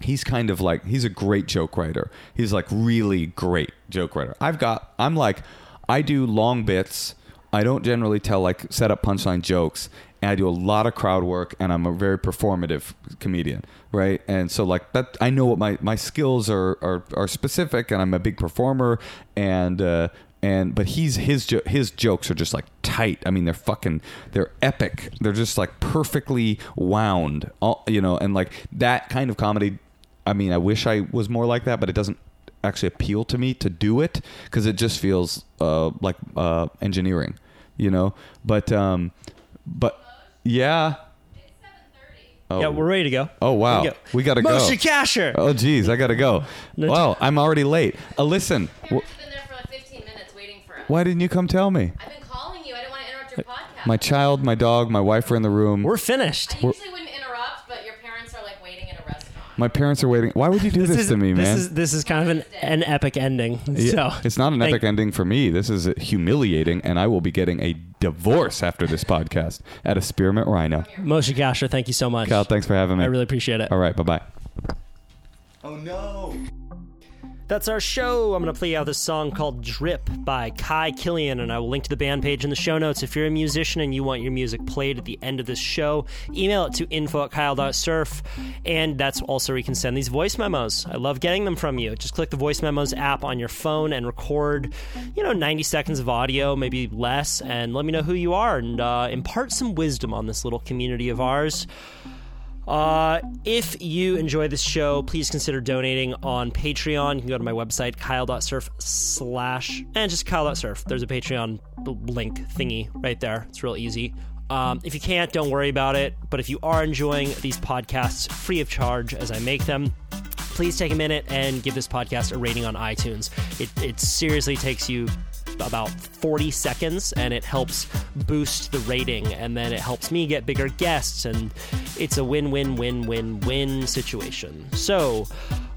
he's kind of like he's a great joke writer he's like really great joke writer i've got i'm like i do long bits i don't generally tell like set up punchline jokes and i do a lot of crowd work and i'm a very performative comedian right and so like that i know what my my skills are are, are specific and i'm a big performer and uh and but he's his jo- his jokes are just like tight. I mean, they're fucking they're epic. They're just like perfectly wound. All, you know, and like that kind of comedy. I mean, I wish I was more like that, but it doesn't actually appeal to me to do it because it just feels uh, like uh, engineering. You know, but um, but yeah. Oh. Yeah, we're ready to go. Oh wow, Here we gotta go. Moshe Kasher. Oh geez, I gotta go. No, Well, I'm already late. Uh, listen, wh- been there for like 15 minutes waiting for us. why didn't you come tell me? I've been calling you. I didn't want to interrupt your podcast. My child, my dog, my wife are in the room. We're finished. I usually wouldn't interrupt, but your parents are like waiting in a restaurant. My parents are waiting. Why would you do this, is, to me, this man? is this is kind of an, an epic ending. Yeah, So it's not an thank- epic ending for me. This is humiliating, and I will be getting a divorce after this podcast at a Spearmint Rhino. Moshe Kasher, thank you so much. Cal, thanks for having me. I really appreciate it. All right, bye bye. Oh no. That's our show. I'm going to play you out this song called Drip by Kai Killian, and I will link to the band page in the show notes. If you're a musician and you want your music played at the end of this show, email it to info at kyle.surf, and that's also where you can send these voice memos. I love getting them from you. Just click the voice memos app on your phone and record, you know, 90 seconds of audio, maybe less, and let me know who you are and uh, impart some wisdom on this little community of ours. Uh, if you enjoy this show, please consider donating on Patreon. You can go to my website, kyle.surf slash, and just kyle.surf. There's a Patreon link thingy right there. It's real easy. Um, if you can't, don't worry about it. But if you are enjoying these podcasts free of charge as I make them, please take a minute and give this podcast a rating on iTunes. It, it seriously takes you about 40 seconds and it helps boost the rating and then it helps me get bigger guests and it's a win-win-win-win-win situation. So,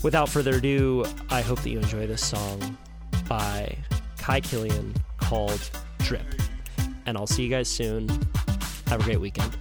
without further ado, I hope that you enjoy this song by Kai Killian called Drip. And I'll see you guys soon. Have a great weekend.